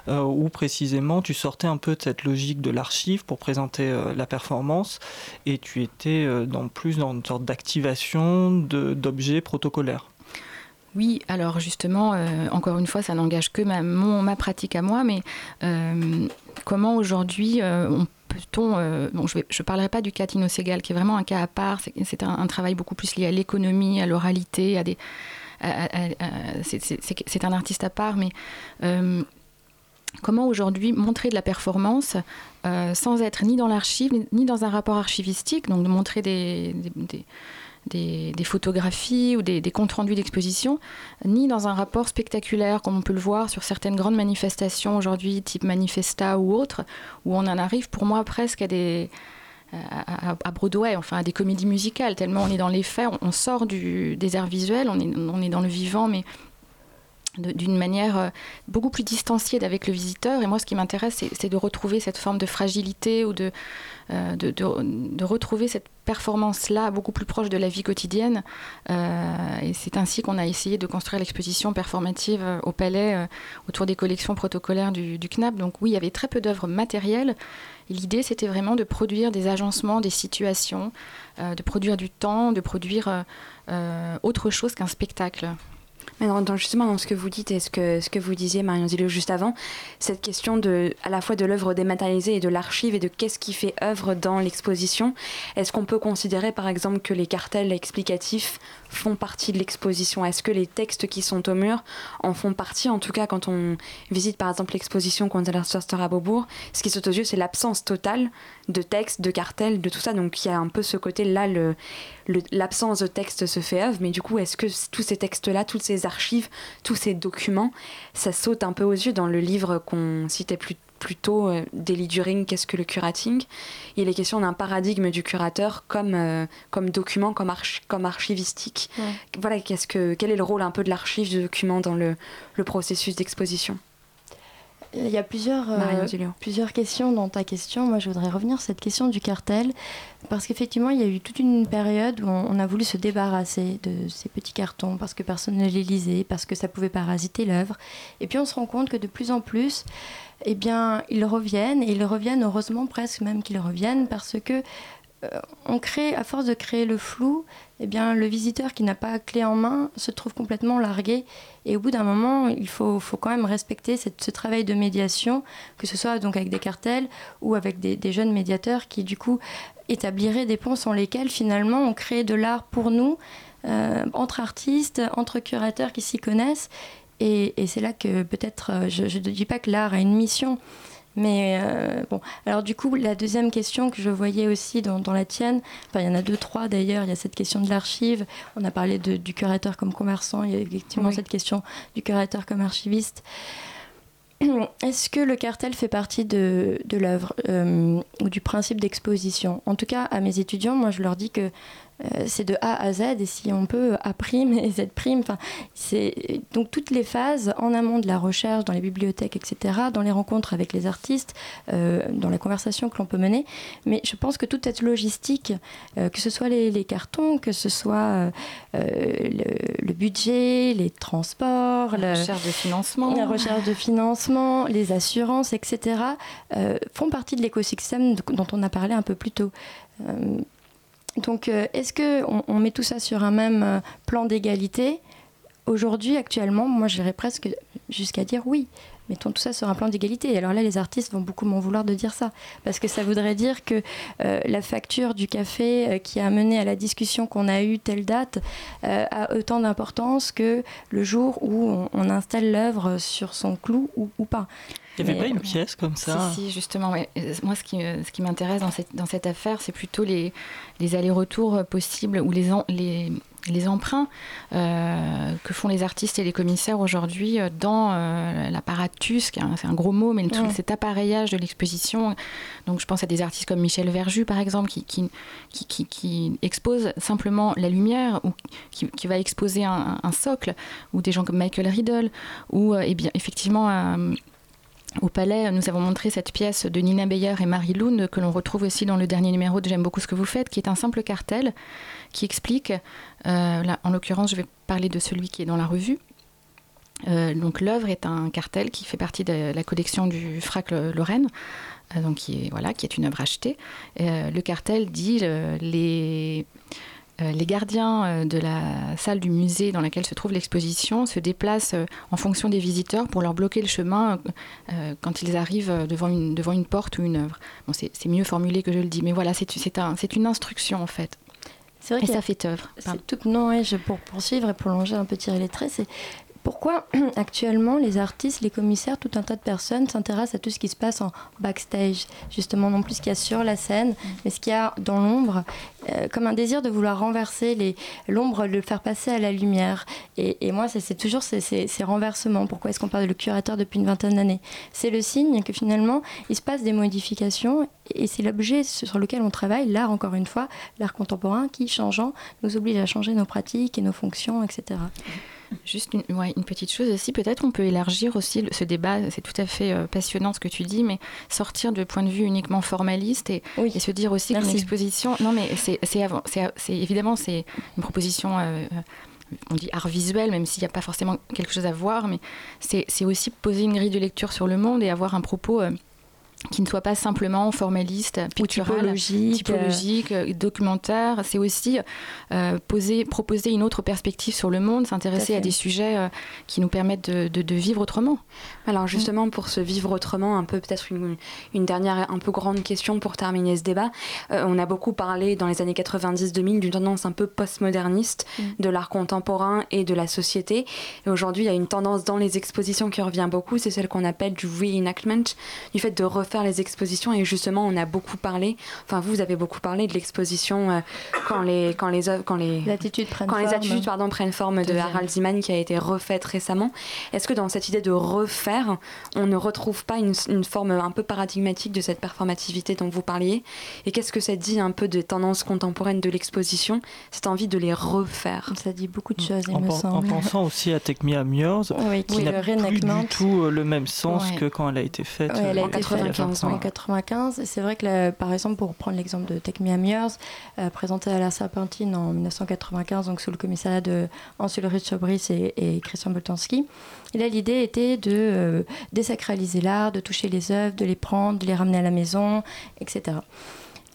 où précisément tu sortais un peu de cette logique de l'archive pour présenter la performance, et tu étais dans plus dans une sorte d'activation d'objets protocolaires. Oui, alors justement, encore une fois, ça n'engage que ma, mon, ma pratique à moi, mais comment aujourd'hui on euh, je ne parlerai pas du cas Tino Segal, qui est vraiment un cas à part, c'est un, travail beaucoup plus lié à l'économie, à l'oralité, à des... c'est un artiste à part, mais euh, comment aujourd'hui montrer de la performance euh, sans être ni dans l'archive, ni dans un rapport archivistique, donc de montrer des, photographies ou des, comptes rendus d'exposition, ni dans un rapport spectaculaire, comme on peut le voir sur certaines grandes manifestations aujourd'hui, type Manifesta ou autres, où on en arrive pour moi presque à des. À, Broadway, enfin à des comédies musicales, tellement on est dans les faits, on, sort du, des arts visuels, on est, on est dans le vivant, mais d'une manière euh, beaucoup plus distanciée d'avec le visiteur. Et moi, ce qui m'intéresse, c'est de retrouver cette forme de fragilité ou de, euh, de, de, retrouver cette performance-là beaucoup plus proche de la vie quotidienne. Euh, et c'est ainsi qu'on a essayé de construire l'exposition performative au Palais autour des collections protocolaires du, du, CNAP. Donc oui, il y avait très peu d'œuvres matérielles. L'idée, c'était vraiment de produire des agencements, des situations, de produire du temps, de produire autre chose qu'un spectacle. Mais justement, dans ce que vous dites et ce que, ce que vous disiez, Marion Zilio, juste avant, cette question de, à la fois de l'œuvre dématérialisée et de l'archive et de qu'est-ce qui fait œuvre dans l'exposition, est-ce qu'on peut considérer par exemple que les cartels explicatifs font partie de l'exposition? Est-ce que les textes qui sont au mur en font partie? En tout cas, quand on visite par exemple l'exposition Kunstlerster à Beaubourg, ce qui saute aux yeux, c'est l'absence totale de textes, de cartels, de tout ça. Donc il y a un peu ce côté-là, l'absence le, de texte se fait œuvre, mais du coup, est-ce que tous ces textes-là, toutes ces archives, tous ces documents, ça saute un peu aux yeux dans le livre qu'on citait plus plutôt euh, Daily During, qu'est-ce que le curating? Il est question d'un paradigme du curateur comme, euh, comme document, comme, comme archivistique. Voilà, qu'est-ce que, quel est le rôle un peu de l'archive du document dans le, le processus d'exposition? Il y a plusieurs, euh, plusieurs questions dans ta question. Moi, je voudrais revenir sur cette question du cartel, parce qu'effectivement, il y a eu toute une période où on, a voulu se débarrasser de ces petits cartons, parce que personne ne les lisait, parce que ça pouvait parasiter l'œuvre. Et puis, on se rend compte que de plus en plus, eh bien, ils reviennent, et ils reviennent, heureusement presque même qu'ils reviennent, parce que on crée, à force de créer le flou, eh bien, le visiteur qui n'a pas clé en main se trouve complètement largué. Et au bout d'un moment, il faut, faut, quand même respecter ce travail de médiation, que ce soit donc avec des cartels ou avec des, jeunes médiateurs qui, du coup, établiraient des ponts sans lesquels, finalement, on crée de l'art pour nous, euh, entre artistes, entre curateurs qui s'y connaissent. Et, et c'est là que peut-être, euh, je ne dis pas que l'art a une mission, mais euh, bon, alors du coup, la deuxième question que je voyais aussi dans, la tienne, enfin il y en a deux, trois d'ailleurs, il y a cette question de l'archive, on a parlé du curateur comme commerçant, il y a effectivement cette question du curateur comme archiviste. Est-ce que le cartel fait partie de, de l'œuvre euh, ou du principe d'exposition? En tout cas, à mes étudiants, moi je leur dis que euh, c'est de A à Z et si on peut A' et Z'. Enfin, c'est donc toutes les phases en amont de la recherche, dans les bibliothèques, etc., dans les rencontres avec les artistes, euh, dans la conversation que l'on peut mener. Mais je pense que toute cette logistique, euh, que ce soit les, cartons, que ce soit le, budget, les transports, la recherche de financement, la recherche de financement, les assurances, etc., font partie de l'écosystème dont on a parlé un peu plus tôt. Donc, euh, est-ce qu'on on met tout ça sur un même euh, plan d'égalité? Aujourd'hui, actuellement, moi, j'irais presque jusqu'à dire oui. Mettons tout ça sur un plan d'égalité. Et alors là, les artistes vont beaucoup m'en vouloir de dire ça. Parce que ça voudrait dire que euh, la facture du café qui a mené à la discussion qu'on a eue telle date a autant d'importance que le jour où on, installe l'œuvre sur son clou ou, ou pas. Il n'y avait pas une pièce comme ça Si, si justement. Moi, ce qui, ce qui m'intéresse dans cette, dans cette affaire, c'est plutôt les, les allers-retours possibles ou les, les, les emprunts euh, que font les artistes et les commissaires aujourd'hui dans euh, l'apparatus, c'est un gros mot, mais tout cet appareillage de l'exposition. Donc je pense à des artistes comme Michel Verju, par exemple, qui, qui, qui, qui, expose simplement la lumière, ou qui, qui va exposer un, un, socle, ou des gens comme Michael Riddle, ou eh bien, effectivement au Palais, nous avons montré cette pièce de Nina Beyer et Marie Lund que l'on retrouve aussi dans le dernier numéro de J'aime beaucoup ce que vous faites, qui est un simple cartel qui explique, euh, là, en l'occurrence je vais parler de celui qui est dans la revue, euh, donc l'œuvre est un cartel qui fait partie de la collection du Frac Lorraine, euh, donc qui est, voilà, qui est une œuvre achetée. le cartel dit les les gardiens euh, de la salle du musée dans laquelle se trouve l'exposition se déplacent euh, en fonction des visiteurs pour leur bloquer le chemin quand ils arrivent devant une, devant une porte ou une œuvre. Bon, c'est mieux formulé que je le dis, mais voilà, c'est un, une instruction en fait. C'est vrai et ça fait œuvre. Tout, non, je, pour poursuivre et prolonger un peu tirer les traits, c'est pourquoi actuellement les artistes, les commissaires, tout un tas de personnes s'intéressent à tout ce qui se passe en backstage, justement non plus ce qu'il y a sur la scène, mm. mais ce qu'il y a dans l'ombre, euh, comme un désir de vouloir renverser l'ombre, le faire passer à la lumière. Et, moi, c'est toujours ces, ces, renversements. Pourquoi est-ce qu'on parle de curateur depuis une vingtaine d'années? C'est le signe que finalement, il se passe des modifications et c'est l'objet sur lequel on travaille, l'art encore une fois, l'art contemporain qui, changeant, nous oblige à changer nos pratiques et nos fonctions, etc. Juste une, une, petite chose aussi, peut-être on peut élargir aussi ce débat, c'est tout à fait euh, passionnant ce que tu dis, mais sortir de point de vue uniquement formaliste et, et se dire aussi que l'exposition, non mais c'est évidemment c'est une proposition, euh, on dit art visuel, même s'il n'y a pas forcément quelque chose à voir, mais c'est aussi poser une grille de lecture sur le monde et avoir un propos... Euh, qui ne soit pas simplement formaliste, pictural, typologique, euh, documentaire. C'est aussi euh, poser, proposer une autre perspective sur le monde, s'intéresser à, des sujets euh, qui nous permettent de, de, vivre autrement. Alors justement, pour se vivre autrement, un peu peut-être une, une, dernière un peu grande question pour terminer ce débat. on a beaucoup parlé dans les années 90-2000 d'une tendance un peu postmoderniste mm. de l'art contemporain et de la société. Et aujourd'hui, il y a une tendance dans les expositions qui revient beaucoup, c'est celle qu'on appelle du reenactment, du fait de refaire faire les expositions et justement on a beaucoup parlé, enfin vous avez beaucoup parlé de l'exposition euh, quand les quand les quand les attitudes prennent quand forme. les attitudes pardon prennent forme de Harald Ziman qui a été refaite récemment. Est-ce que dans cette idée de refaire, on ne retrouve pas une, une, forme un peu paradigmatique de cette performativité dont vous parliez? Et qu'est-ce que ça dit un peu des tendances contemporaines de l'exposition, cette envie de les refaire? Ça dit beaucoup de choses, il en, me semble. En pensant aussi à Take Me oui, qui n'a plus du tout euh, le même sens que quand elle a été faite elle a euh, été 95, en 95. C'est vrai que, par exemple, pour prendre l'exemple de Take Me Years, euh, présenté à la Serpentine en 1995, donc sous le commissariat de Hans Ulrich Obris et, et Christian Boltanski, là, l'idée était de euh, désacraliser l'art, de toucher les œuvres, de les prendre, de les ramener à la maison, etc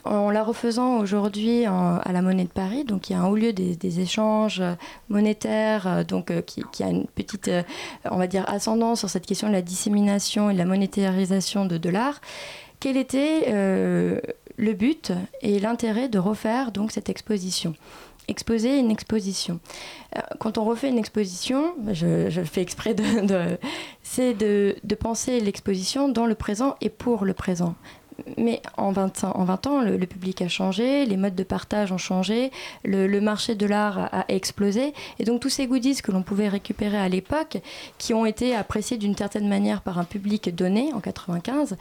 en la refaisant aujourd'hui à la Monnaie de Paris, donc il y a un haut lieu des, échanges monétaires, euh, donc euh, qui, a une petite, euh, on va dire, ascendance sur cette question de la dissémination et de la monétarisation de, de l'art. Quel était le but et l'intérêt de refaire donc cette exposition? Exposer une exposition. Quand on refait une exposition, je, fais exprès c'est de, penser l'exposition dans le présent et pour le présent mais en 20, en 20 ans, le, public a changé, les modes de partage ont changé, le, marché de l'art a, explosé. Et donc tous ces goodies que l'on pouvait récupérer à l'époque, qui ont été appréciés d'une certaine manière par un public donné en 95,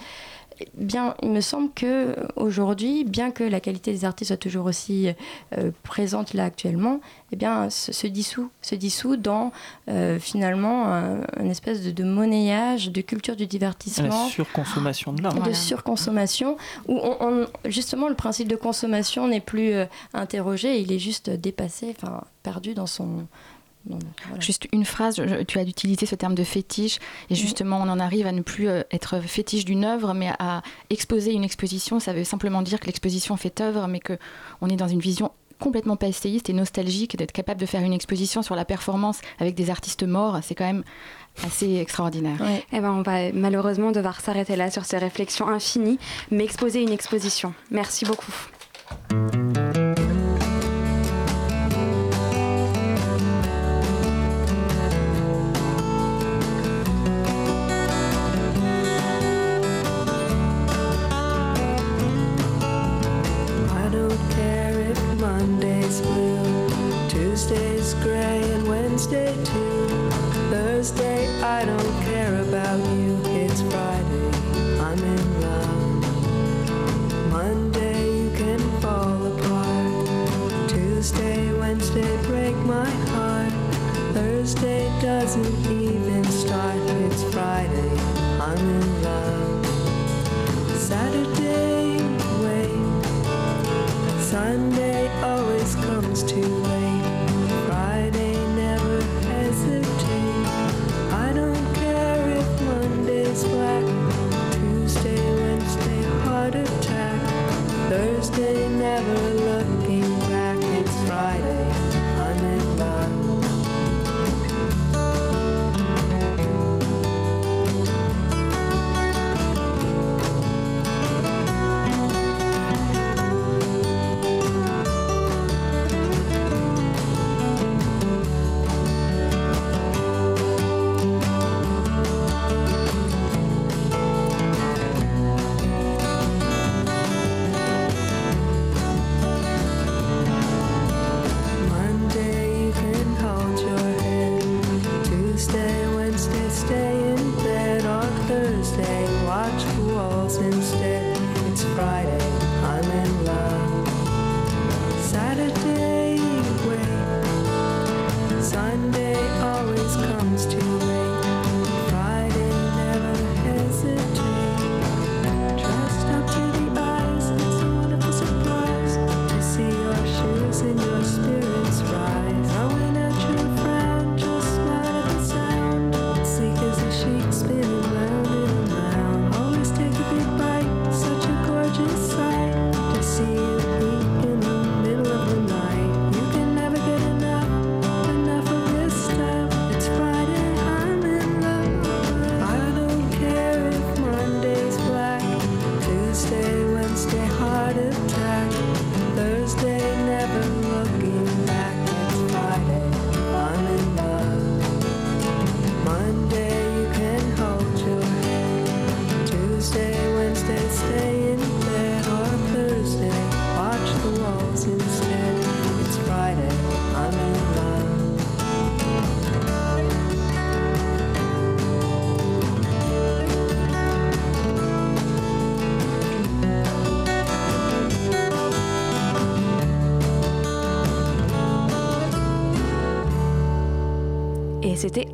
bien, il me semble que aujourd'hui, bien que la qualité des artistes soit toujours aussi euh, présente là actuellement, eh bien, se, dissout, se dissout dans euh, finalement un, une espèce de, monnayage, de culture du divertissement, la surconsommation de l'art, de surconsommation, où on, justement le principe de consommation n'est plus euh, interrogé, il est juste dépassé, enfin perdu dans son Juste une phrase, tu as utilisé ce terme de fétiche, et justement, on en arrive à ne plus euh, être fétiche d'une œuvre, mais à exposer une exposition. Ça veut simplement dire que l'exposition fait œuvre, mais qu'on est dans une vision complètement passéiste et nostalgique, d'être capable de faire une exposition sur la performance avec des artistes morts, c'est quand même assez extraordinaire. Eh ben, on va malheureusement devoir s'arrêter là sur ces réflexions infinies, mais exposer une exposition. Merci beaucoup.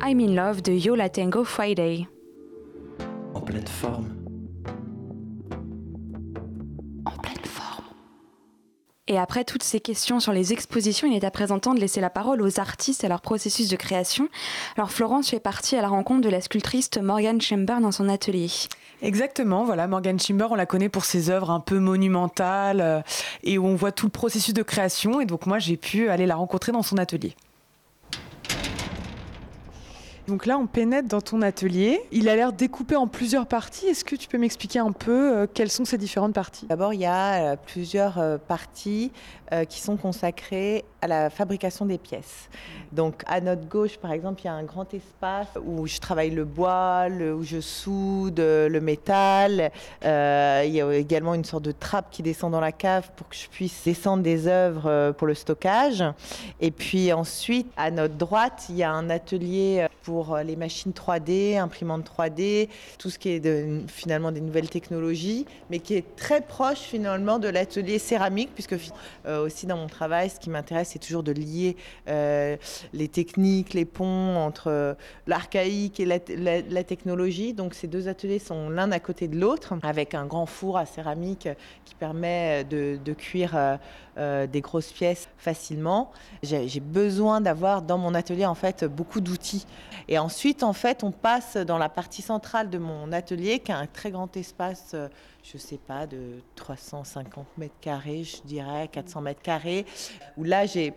I'm in Love de Yo La Tango Friday. En pleine forme. En pleine forme. Et après toutes ces questions sur les expositions, il est à présent temps de laisser la parole aux artistes et à leur processus de création. Alors Florence fait partie à la rencontre de la sculptrice Morgane Chamber dans son atelier. Exactement, voilà, Morgan Chimber, on la connaît pour ses œuvres un peu monumentales euh, et où on voit tout le processus de création. Et donc moi, j'ai pu aller la rencontrer dans son atelier. Donc là, on pénètre dans ton atelier. Il a l'air découpé en plusieurs parties. Est-ce que tu peux m'expliquer un peu euh, quelles sont ces différentes parties? D'abord, il y a euh, plusieurs euh, parties qui sont consacrées à la fabrication des pièces. Donc à notre gauche, par exemple, il y a un grand espace où je travaille le bois, où je soude le métal. il y a également une sorte de trappe qui descend dans la cave pour que je puisse descendre des œuvres pour le stockage. Et puis ensuite, à notre droite, il y a un atelier pour les machines 3D, imprimantes 3D, tout ce qui est finalement des nouvelles technologies, mais qui est très proche finalement de l'atelier céramique, puisque aussi dans mon travail, ce qui m'intéresse, c'est toujours de lier euh, les techniques, les ponts entre euh, l'archaïque et la, technologie. Donc ces deux ateliers sont l'un à côté de l'autre, avec un grand four à céramique qui permet de, cuire euh, des grosses pièces facilement. J'ai besoin d'avoir dans mon atelier en fait beaucoup d'outils. Et ensuite, en fait, on passe dans la partie centrale de mon atelier, qui a un très grand espace je sais pas, de 350 mètres carrés, je dirais 400 mètres carrés, où là j'ai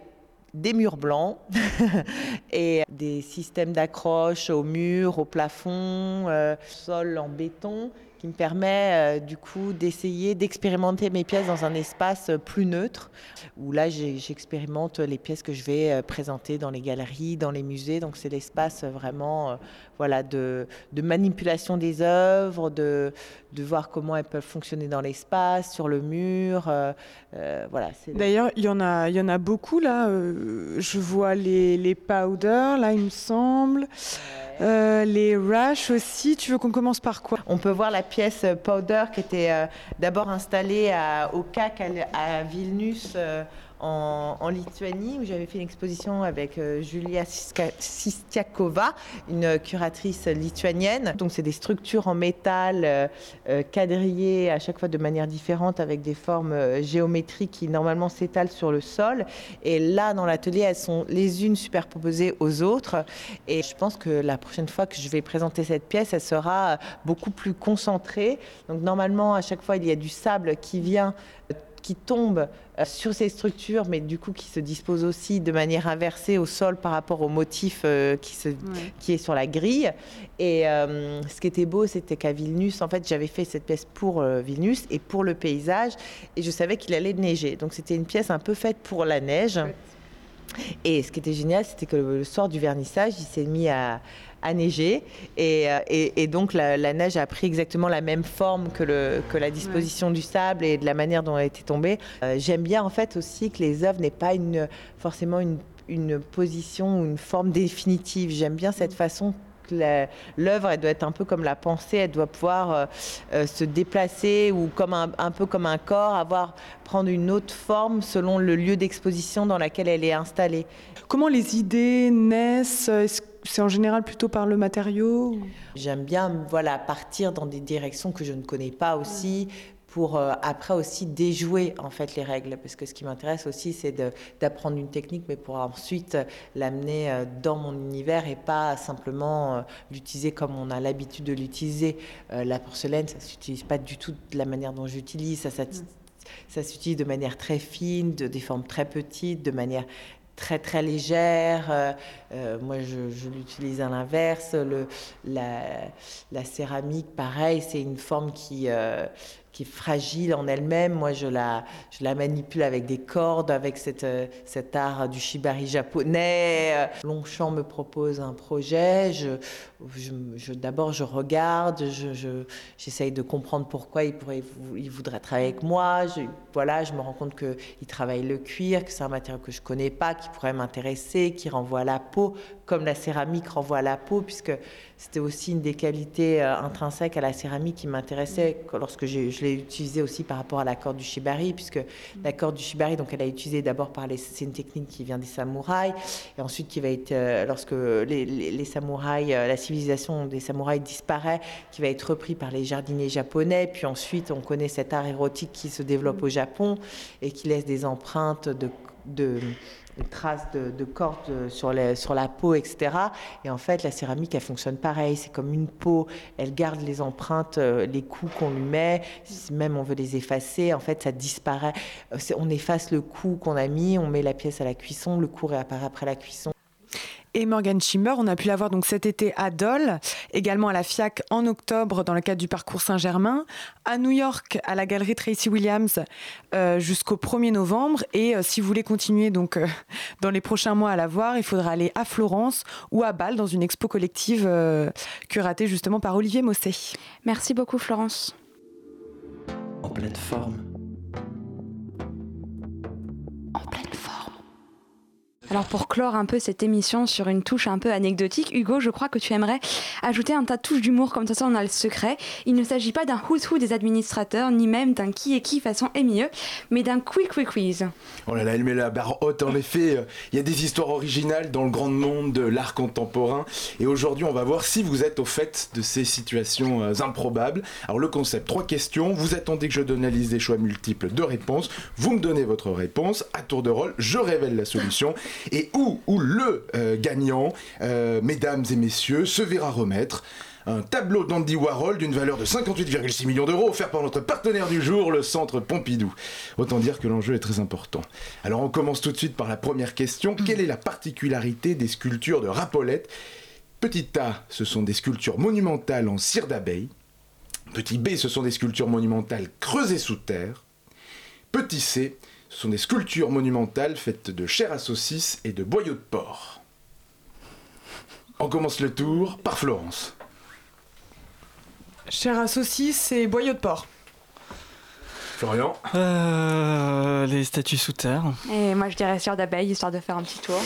des murs blancs et des systèmes d'accroche au mur, au plafond, euh, sol en béton qui me permet euh, du coup d'essayer d'expérimenter mes pièces dans un espace euh, plus neutre, où là j'expérimente les pièces que je vais euh, présenter dans les galeries, dans les musées. Donc c'est l'espace vraiment voilà, de, de, manipulation des œuvres, de, de, voir comment elles peuvent fonctionner dans l'espace, sur le mur. voilà, D'ailleurs, il y, en a, il y en a beaucoup là. je vois les, les powders, là il me semble. Euh, les Rush aussi, tu veux qu'on commence par quoi? On peut voir la pièce Powder qui était euh, d'abord installée au CAC à, Vilnius en, Lituanie, où j'avais fait une exposition avec euh, Julia Sistiakova, une curatrice lituanienne. Donc, c'est des structures en métal euh, euh, quadrillées à chaque fois de manière différente, avec des formes géométriques qui normalement s'étalent sur le sol. Et là, dans l'atelier, elles sont les unes superposées aux autres. Et je pense que la prochaine fois que je vais présenter cette pièce, elle sera beaucoup plus concentrée. Donc, normalement, à chaque fois, il y a du sable qui vient qui tombe euh, sur ces structures, mais du coup qui se dispose aussi de manière inversée au sol par rapport au motif euh, qui, se, qui est sur la grille. Et euh, ce qui était beau, c'était qu'à Vilnius, en fait, j'avais fait cette pièce pour Vilnius et pour le paysage, et je savais qu'il allait neiger. Donc c'était une pièce un peu faite pour la neige. Et ce qui était génial, c'était que le soir du vernissage, il s'est mis à, a neigé. Euh, et, et, donc la, neige a pris exactement la même forme que, le, que la disposition du sable et de la manière dont elle était tombée. Euh, j'aime bien en fait aussi que les œuvres n'aient pas une, forcément une, une position ou une forme définitive. J'aime bien cette façon l'œuvre, elle doit être un peu comme la pensée, elle doit pouvoir euh, se déplacer ou comme un, un, peu comme un corps, avoir prendre une autre forme selon le lieu d'exposition dans lequel elle est installée. Comment les idées naissent? C'est en général plutôt par le matériau J'aime bien voilà, partir dans des directions que je ne connais pas aussi, pour euh, après aussi déjouer en fait les règles. Parce que ce qui m'intéresse aussi c'est d'apprendre une technique mais pour ensuite l'amener euh, dans mon univers et pas simplement euh, l'utiliser comme on a l'habitude de l'utiliser. La porcelaine ça s'utilise pas du tout de la manière dont j'utilise. Ça, ça, mm. ça s'utilise de manière très fine de des formes très petites de manière très très légère. Euh, euh, moi, je, l'utilise à l'inverse. La, la, céramique, pareil, c'est une forme qui, euh, qui est fragile en elle-même. Moi, je la, manipule avec des cordes, avec cette, cet art du shibari japonais. Longchamp me propose un projet. Je, D'abord, je regarde, j'essaye je, de comprendre pourquoi il, pourrait, il voudrait travailler avec moi. Je, voilà, je me rends compte qu'il travaille le cuir, que c'est un matériau que je connais pas, qui pourrait m'intéresser, qui renvoie à la peau, comme la céramique renvoie à la peau, puisque c'était aussi une des qualités euh, intrinsèques à la céramique qui m'intéressait lorsque je l'ai utilisé aussi par rapport à la corde du shibari, puisque la corde du shibari, donc elle a utilisé d'abord par les, c'est une technique qui vient des samouraïs, et ensuite qui va être, euh, lorsque les, samouraïs, euh, la civilisation des samouraïs disparaît, qui va être repris par les jardiniers japonais, puis ensuite on connaît cet art érotique qui se développe au Japon et qui laisse des empreintes de traces de, de cordes sur, les, sur la peau, etc. Et en fait, la céramique, elle fonctionne pareil. C'est comme une peau. Elle garde les empreintes, euh, les coups qu'on lui met. Si même on veut les effacer, en fait, ça disparaît. Euh, on efface le coup qu'on a mis, on met la pièce à la cuisson, le coup réapparaît après la cuisson et Morgan Schimmer. On a pu la voir donc cet été à Dole, également à la FIAC en octobre dans le cadre du parcours Saint-Germain, à New York à la galerie Tracy Williams euh, jusqu'au 1er novembre. Et euh, si vous voulez continuer donc euh, dans les prochains mois à la voir, il faudra aller à Florence ou à Bâle dans une expo collective curatée justement par Olivier Mossé. Merci beaucoup Florence. En pleine forme. Alors pour clore un peu cette émission sur une touche un peu anecdotique, Hugo, je crois que tu aimerais ajouter un tas de touches d'humour, comme ça, on a le secret. Il ne s'agit pas d'un who's who des administrateurs, ni même d'un qui est qui façon mieux, mais d'un quick quick quiz. Oh là là, elle met la barre haute en effet. Il y a des histoires originales dans le grand monde de l'art contemporain. Et aujourd'hui, on va voir si vous êtes au fait de ces situations euh, improbables. Alors le concept, trois questions. Vous attendez que je donne la liste des choix multiples de réponses. Vous me donnez votre réponse. À tour de rôle, je révèle la solution et où, où le euh, gagnant, euh, mesdames et messieurs, se verra remettre un tableau d'Andy Warhol d'une valeur de 58,6 millions d'euros offert par notre partenaire du jour, le Centre Pompidou. Autant dire que l'enjeu est très important. Alors on commence tout de suite par la première question. Quelle est la particularité des sculptures de Rapolette? Petit A, ce sont des sculptures monumentales en cire d'abeille. Petit B, ce sont des sculptures monumentales creusées sous terre. Petit C, ce sont des sculptures monumentales faites de chair à saucisse et de boyaux de porc. On commence le tour par Florence. Chair à saucisse et boyaux de porc. Florian euh, Les statues sous terre. Et moi je dirais chair d'abeille, histoire de faire un petit tour.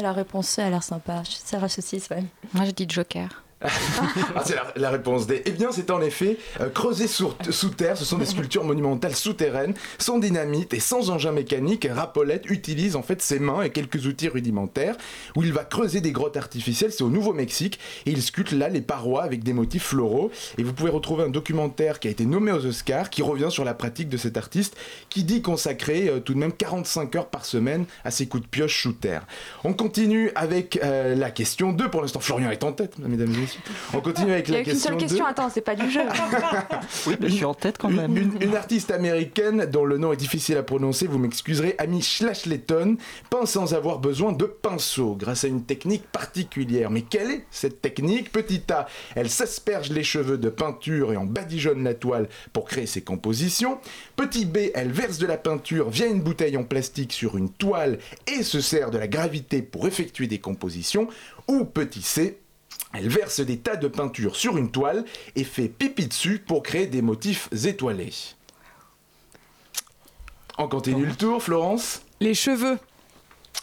La réponse C a l'air sympa. Chair à saucisse, ouais. Moi je dis Joker. Ah, c'est la, réponse D. Eh bien, c'est en effet euh, creusé sous, terre. Ce sont des sculptures monumentales souterraines, sans dynamite et sans engin mécanique. Rapolette utilise en fait ses mains et quelques outils rudimentaires où il va creuser des grottes artificielles. C'est au Nouveau-Mexique et il sculpte là les parois avec des motifs floraux. Et vous pouvez retrouver un documentaire qui a été nommé aux Oscars qui revient sur la pratique de cet artiste qui dit consacrer euh, tout de même 45 heures par semaine à ses coups de pioche sous terre. On continue avec euh, la question 2. Pour l'instant, Florian est en tête, mesdames et messieurs. On continue avec la question. Il n'y a qu'une seule question, attends, c'est pas du jeu. oui, mais je suis en tête quand même. Une, artiste américaine dont le nom est difficile à prononcer, vous m'excuserez, Amy Schlachleton, peint sans avoir besoin de pinceau, grâce à une technique particulière. Mais quelle est cette technique? Petit A, elle s'asperge les cheveux de peinture et en badigeonne la toile pour créer ses compositions. Petit B, elle verse de la peinture via une bouteille en plastique sur une toile et se sert de la gravité pour effectuer des compositions. Ou petit C, elle verse des tas de peinture sur une toile et fait pipi dessus pour créer des motifs étoilés. On continue le tour, Florence? Les cheveux.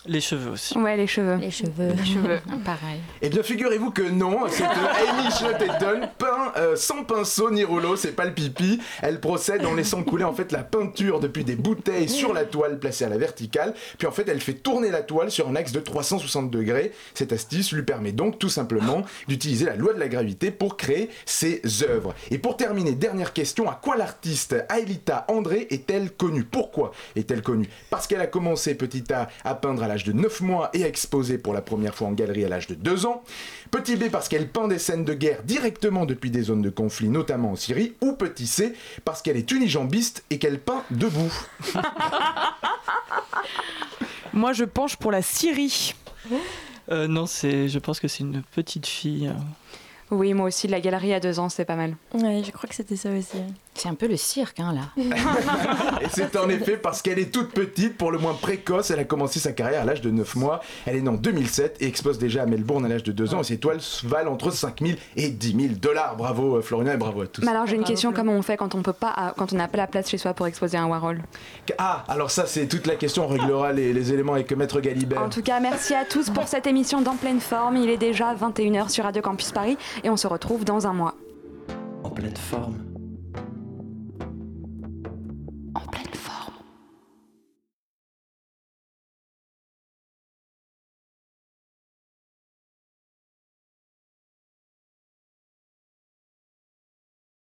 Les cheveux aussi. Ouais, les cheveux. Les cheveux. Les cheveux. Pareil. Eh bien, figurez-vous que non, c'est Amy Schotteton peint euh, sans pinceau ni rouleau, c'est pas le pipi. Elle procède en laissant couler en fait la peinture depuis des bouteilles sur la toile placée à la verticale. Puis en fait, elle fait tourner la toile sur un axe de 360 degrés. Cette astuce lui permet donc tout simplement d'utiliser la loi de la gravité pour créer ses œuvres. Et pour terminer, dernière question, à quoi l'artiste Aelita André est-elle connue? Pourquoi est-elle connue? Parce qu'elle a commencé petit A à peindre à l'âge de 9 mois et exposée pour la première fois en galerie à l'âge de 2 ans. Petit B parce qu'elle peint des scènes de guerre directement depuis des zones de conflit, notamment en Syrie. Ou petit C parce qu'elle est unijambiste et qu'elle peint debout. Moi je penche pour la Syrie. Euh, non, c'est, je pense que c'est une petite fille. Oui, moi aussi, la galerie à deux ans, c'est pas mal. Oui, je crois que c'était ça aussi. C'est un peu le cirque, hein, là. et c'est en effet parce qu'elle est toute petite, pour le moins précoce. Elle a commencé sa carrière à l'âge de 9 mois. Elle est née en 2007 et expose déjà à Melbourne à l'âge de 2 ans. Et ses toiles valent entre 5 000 et 10 000 dollars. Bravo euh, Florian et bravo à tous. Mais alors j'ai une question comment on fait quand on peut pas, quand on n'a pas la place chez soi pour exposer un Warhol? Ah, alors ça c'est toute la question. On réglera les, les éléments avec Maître Galibert. En tout cas, merci à tous pour cette émission d'En pleine forme. Il est déjà 21h sur Radio Campus Paris et on se retrouve dans un mois. En pleine forme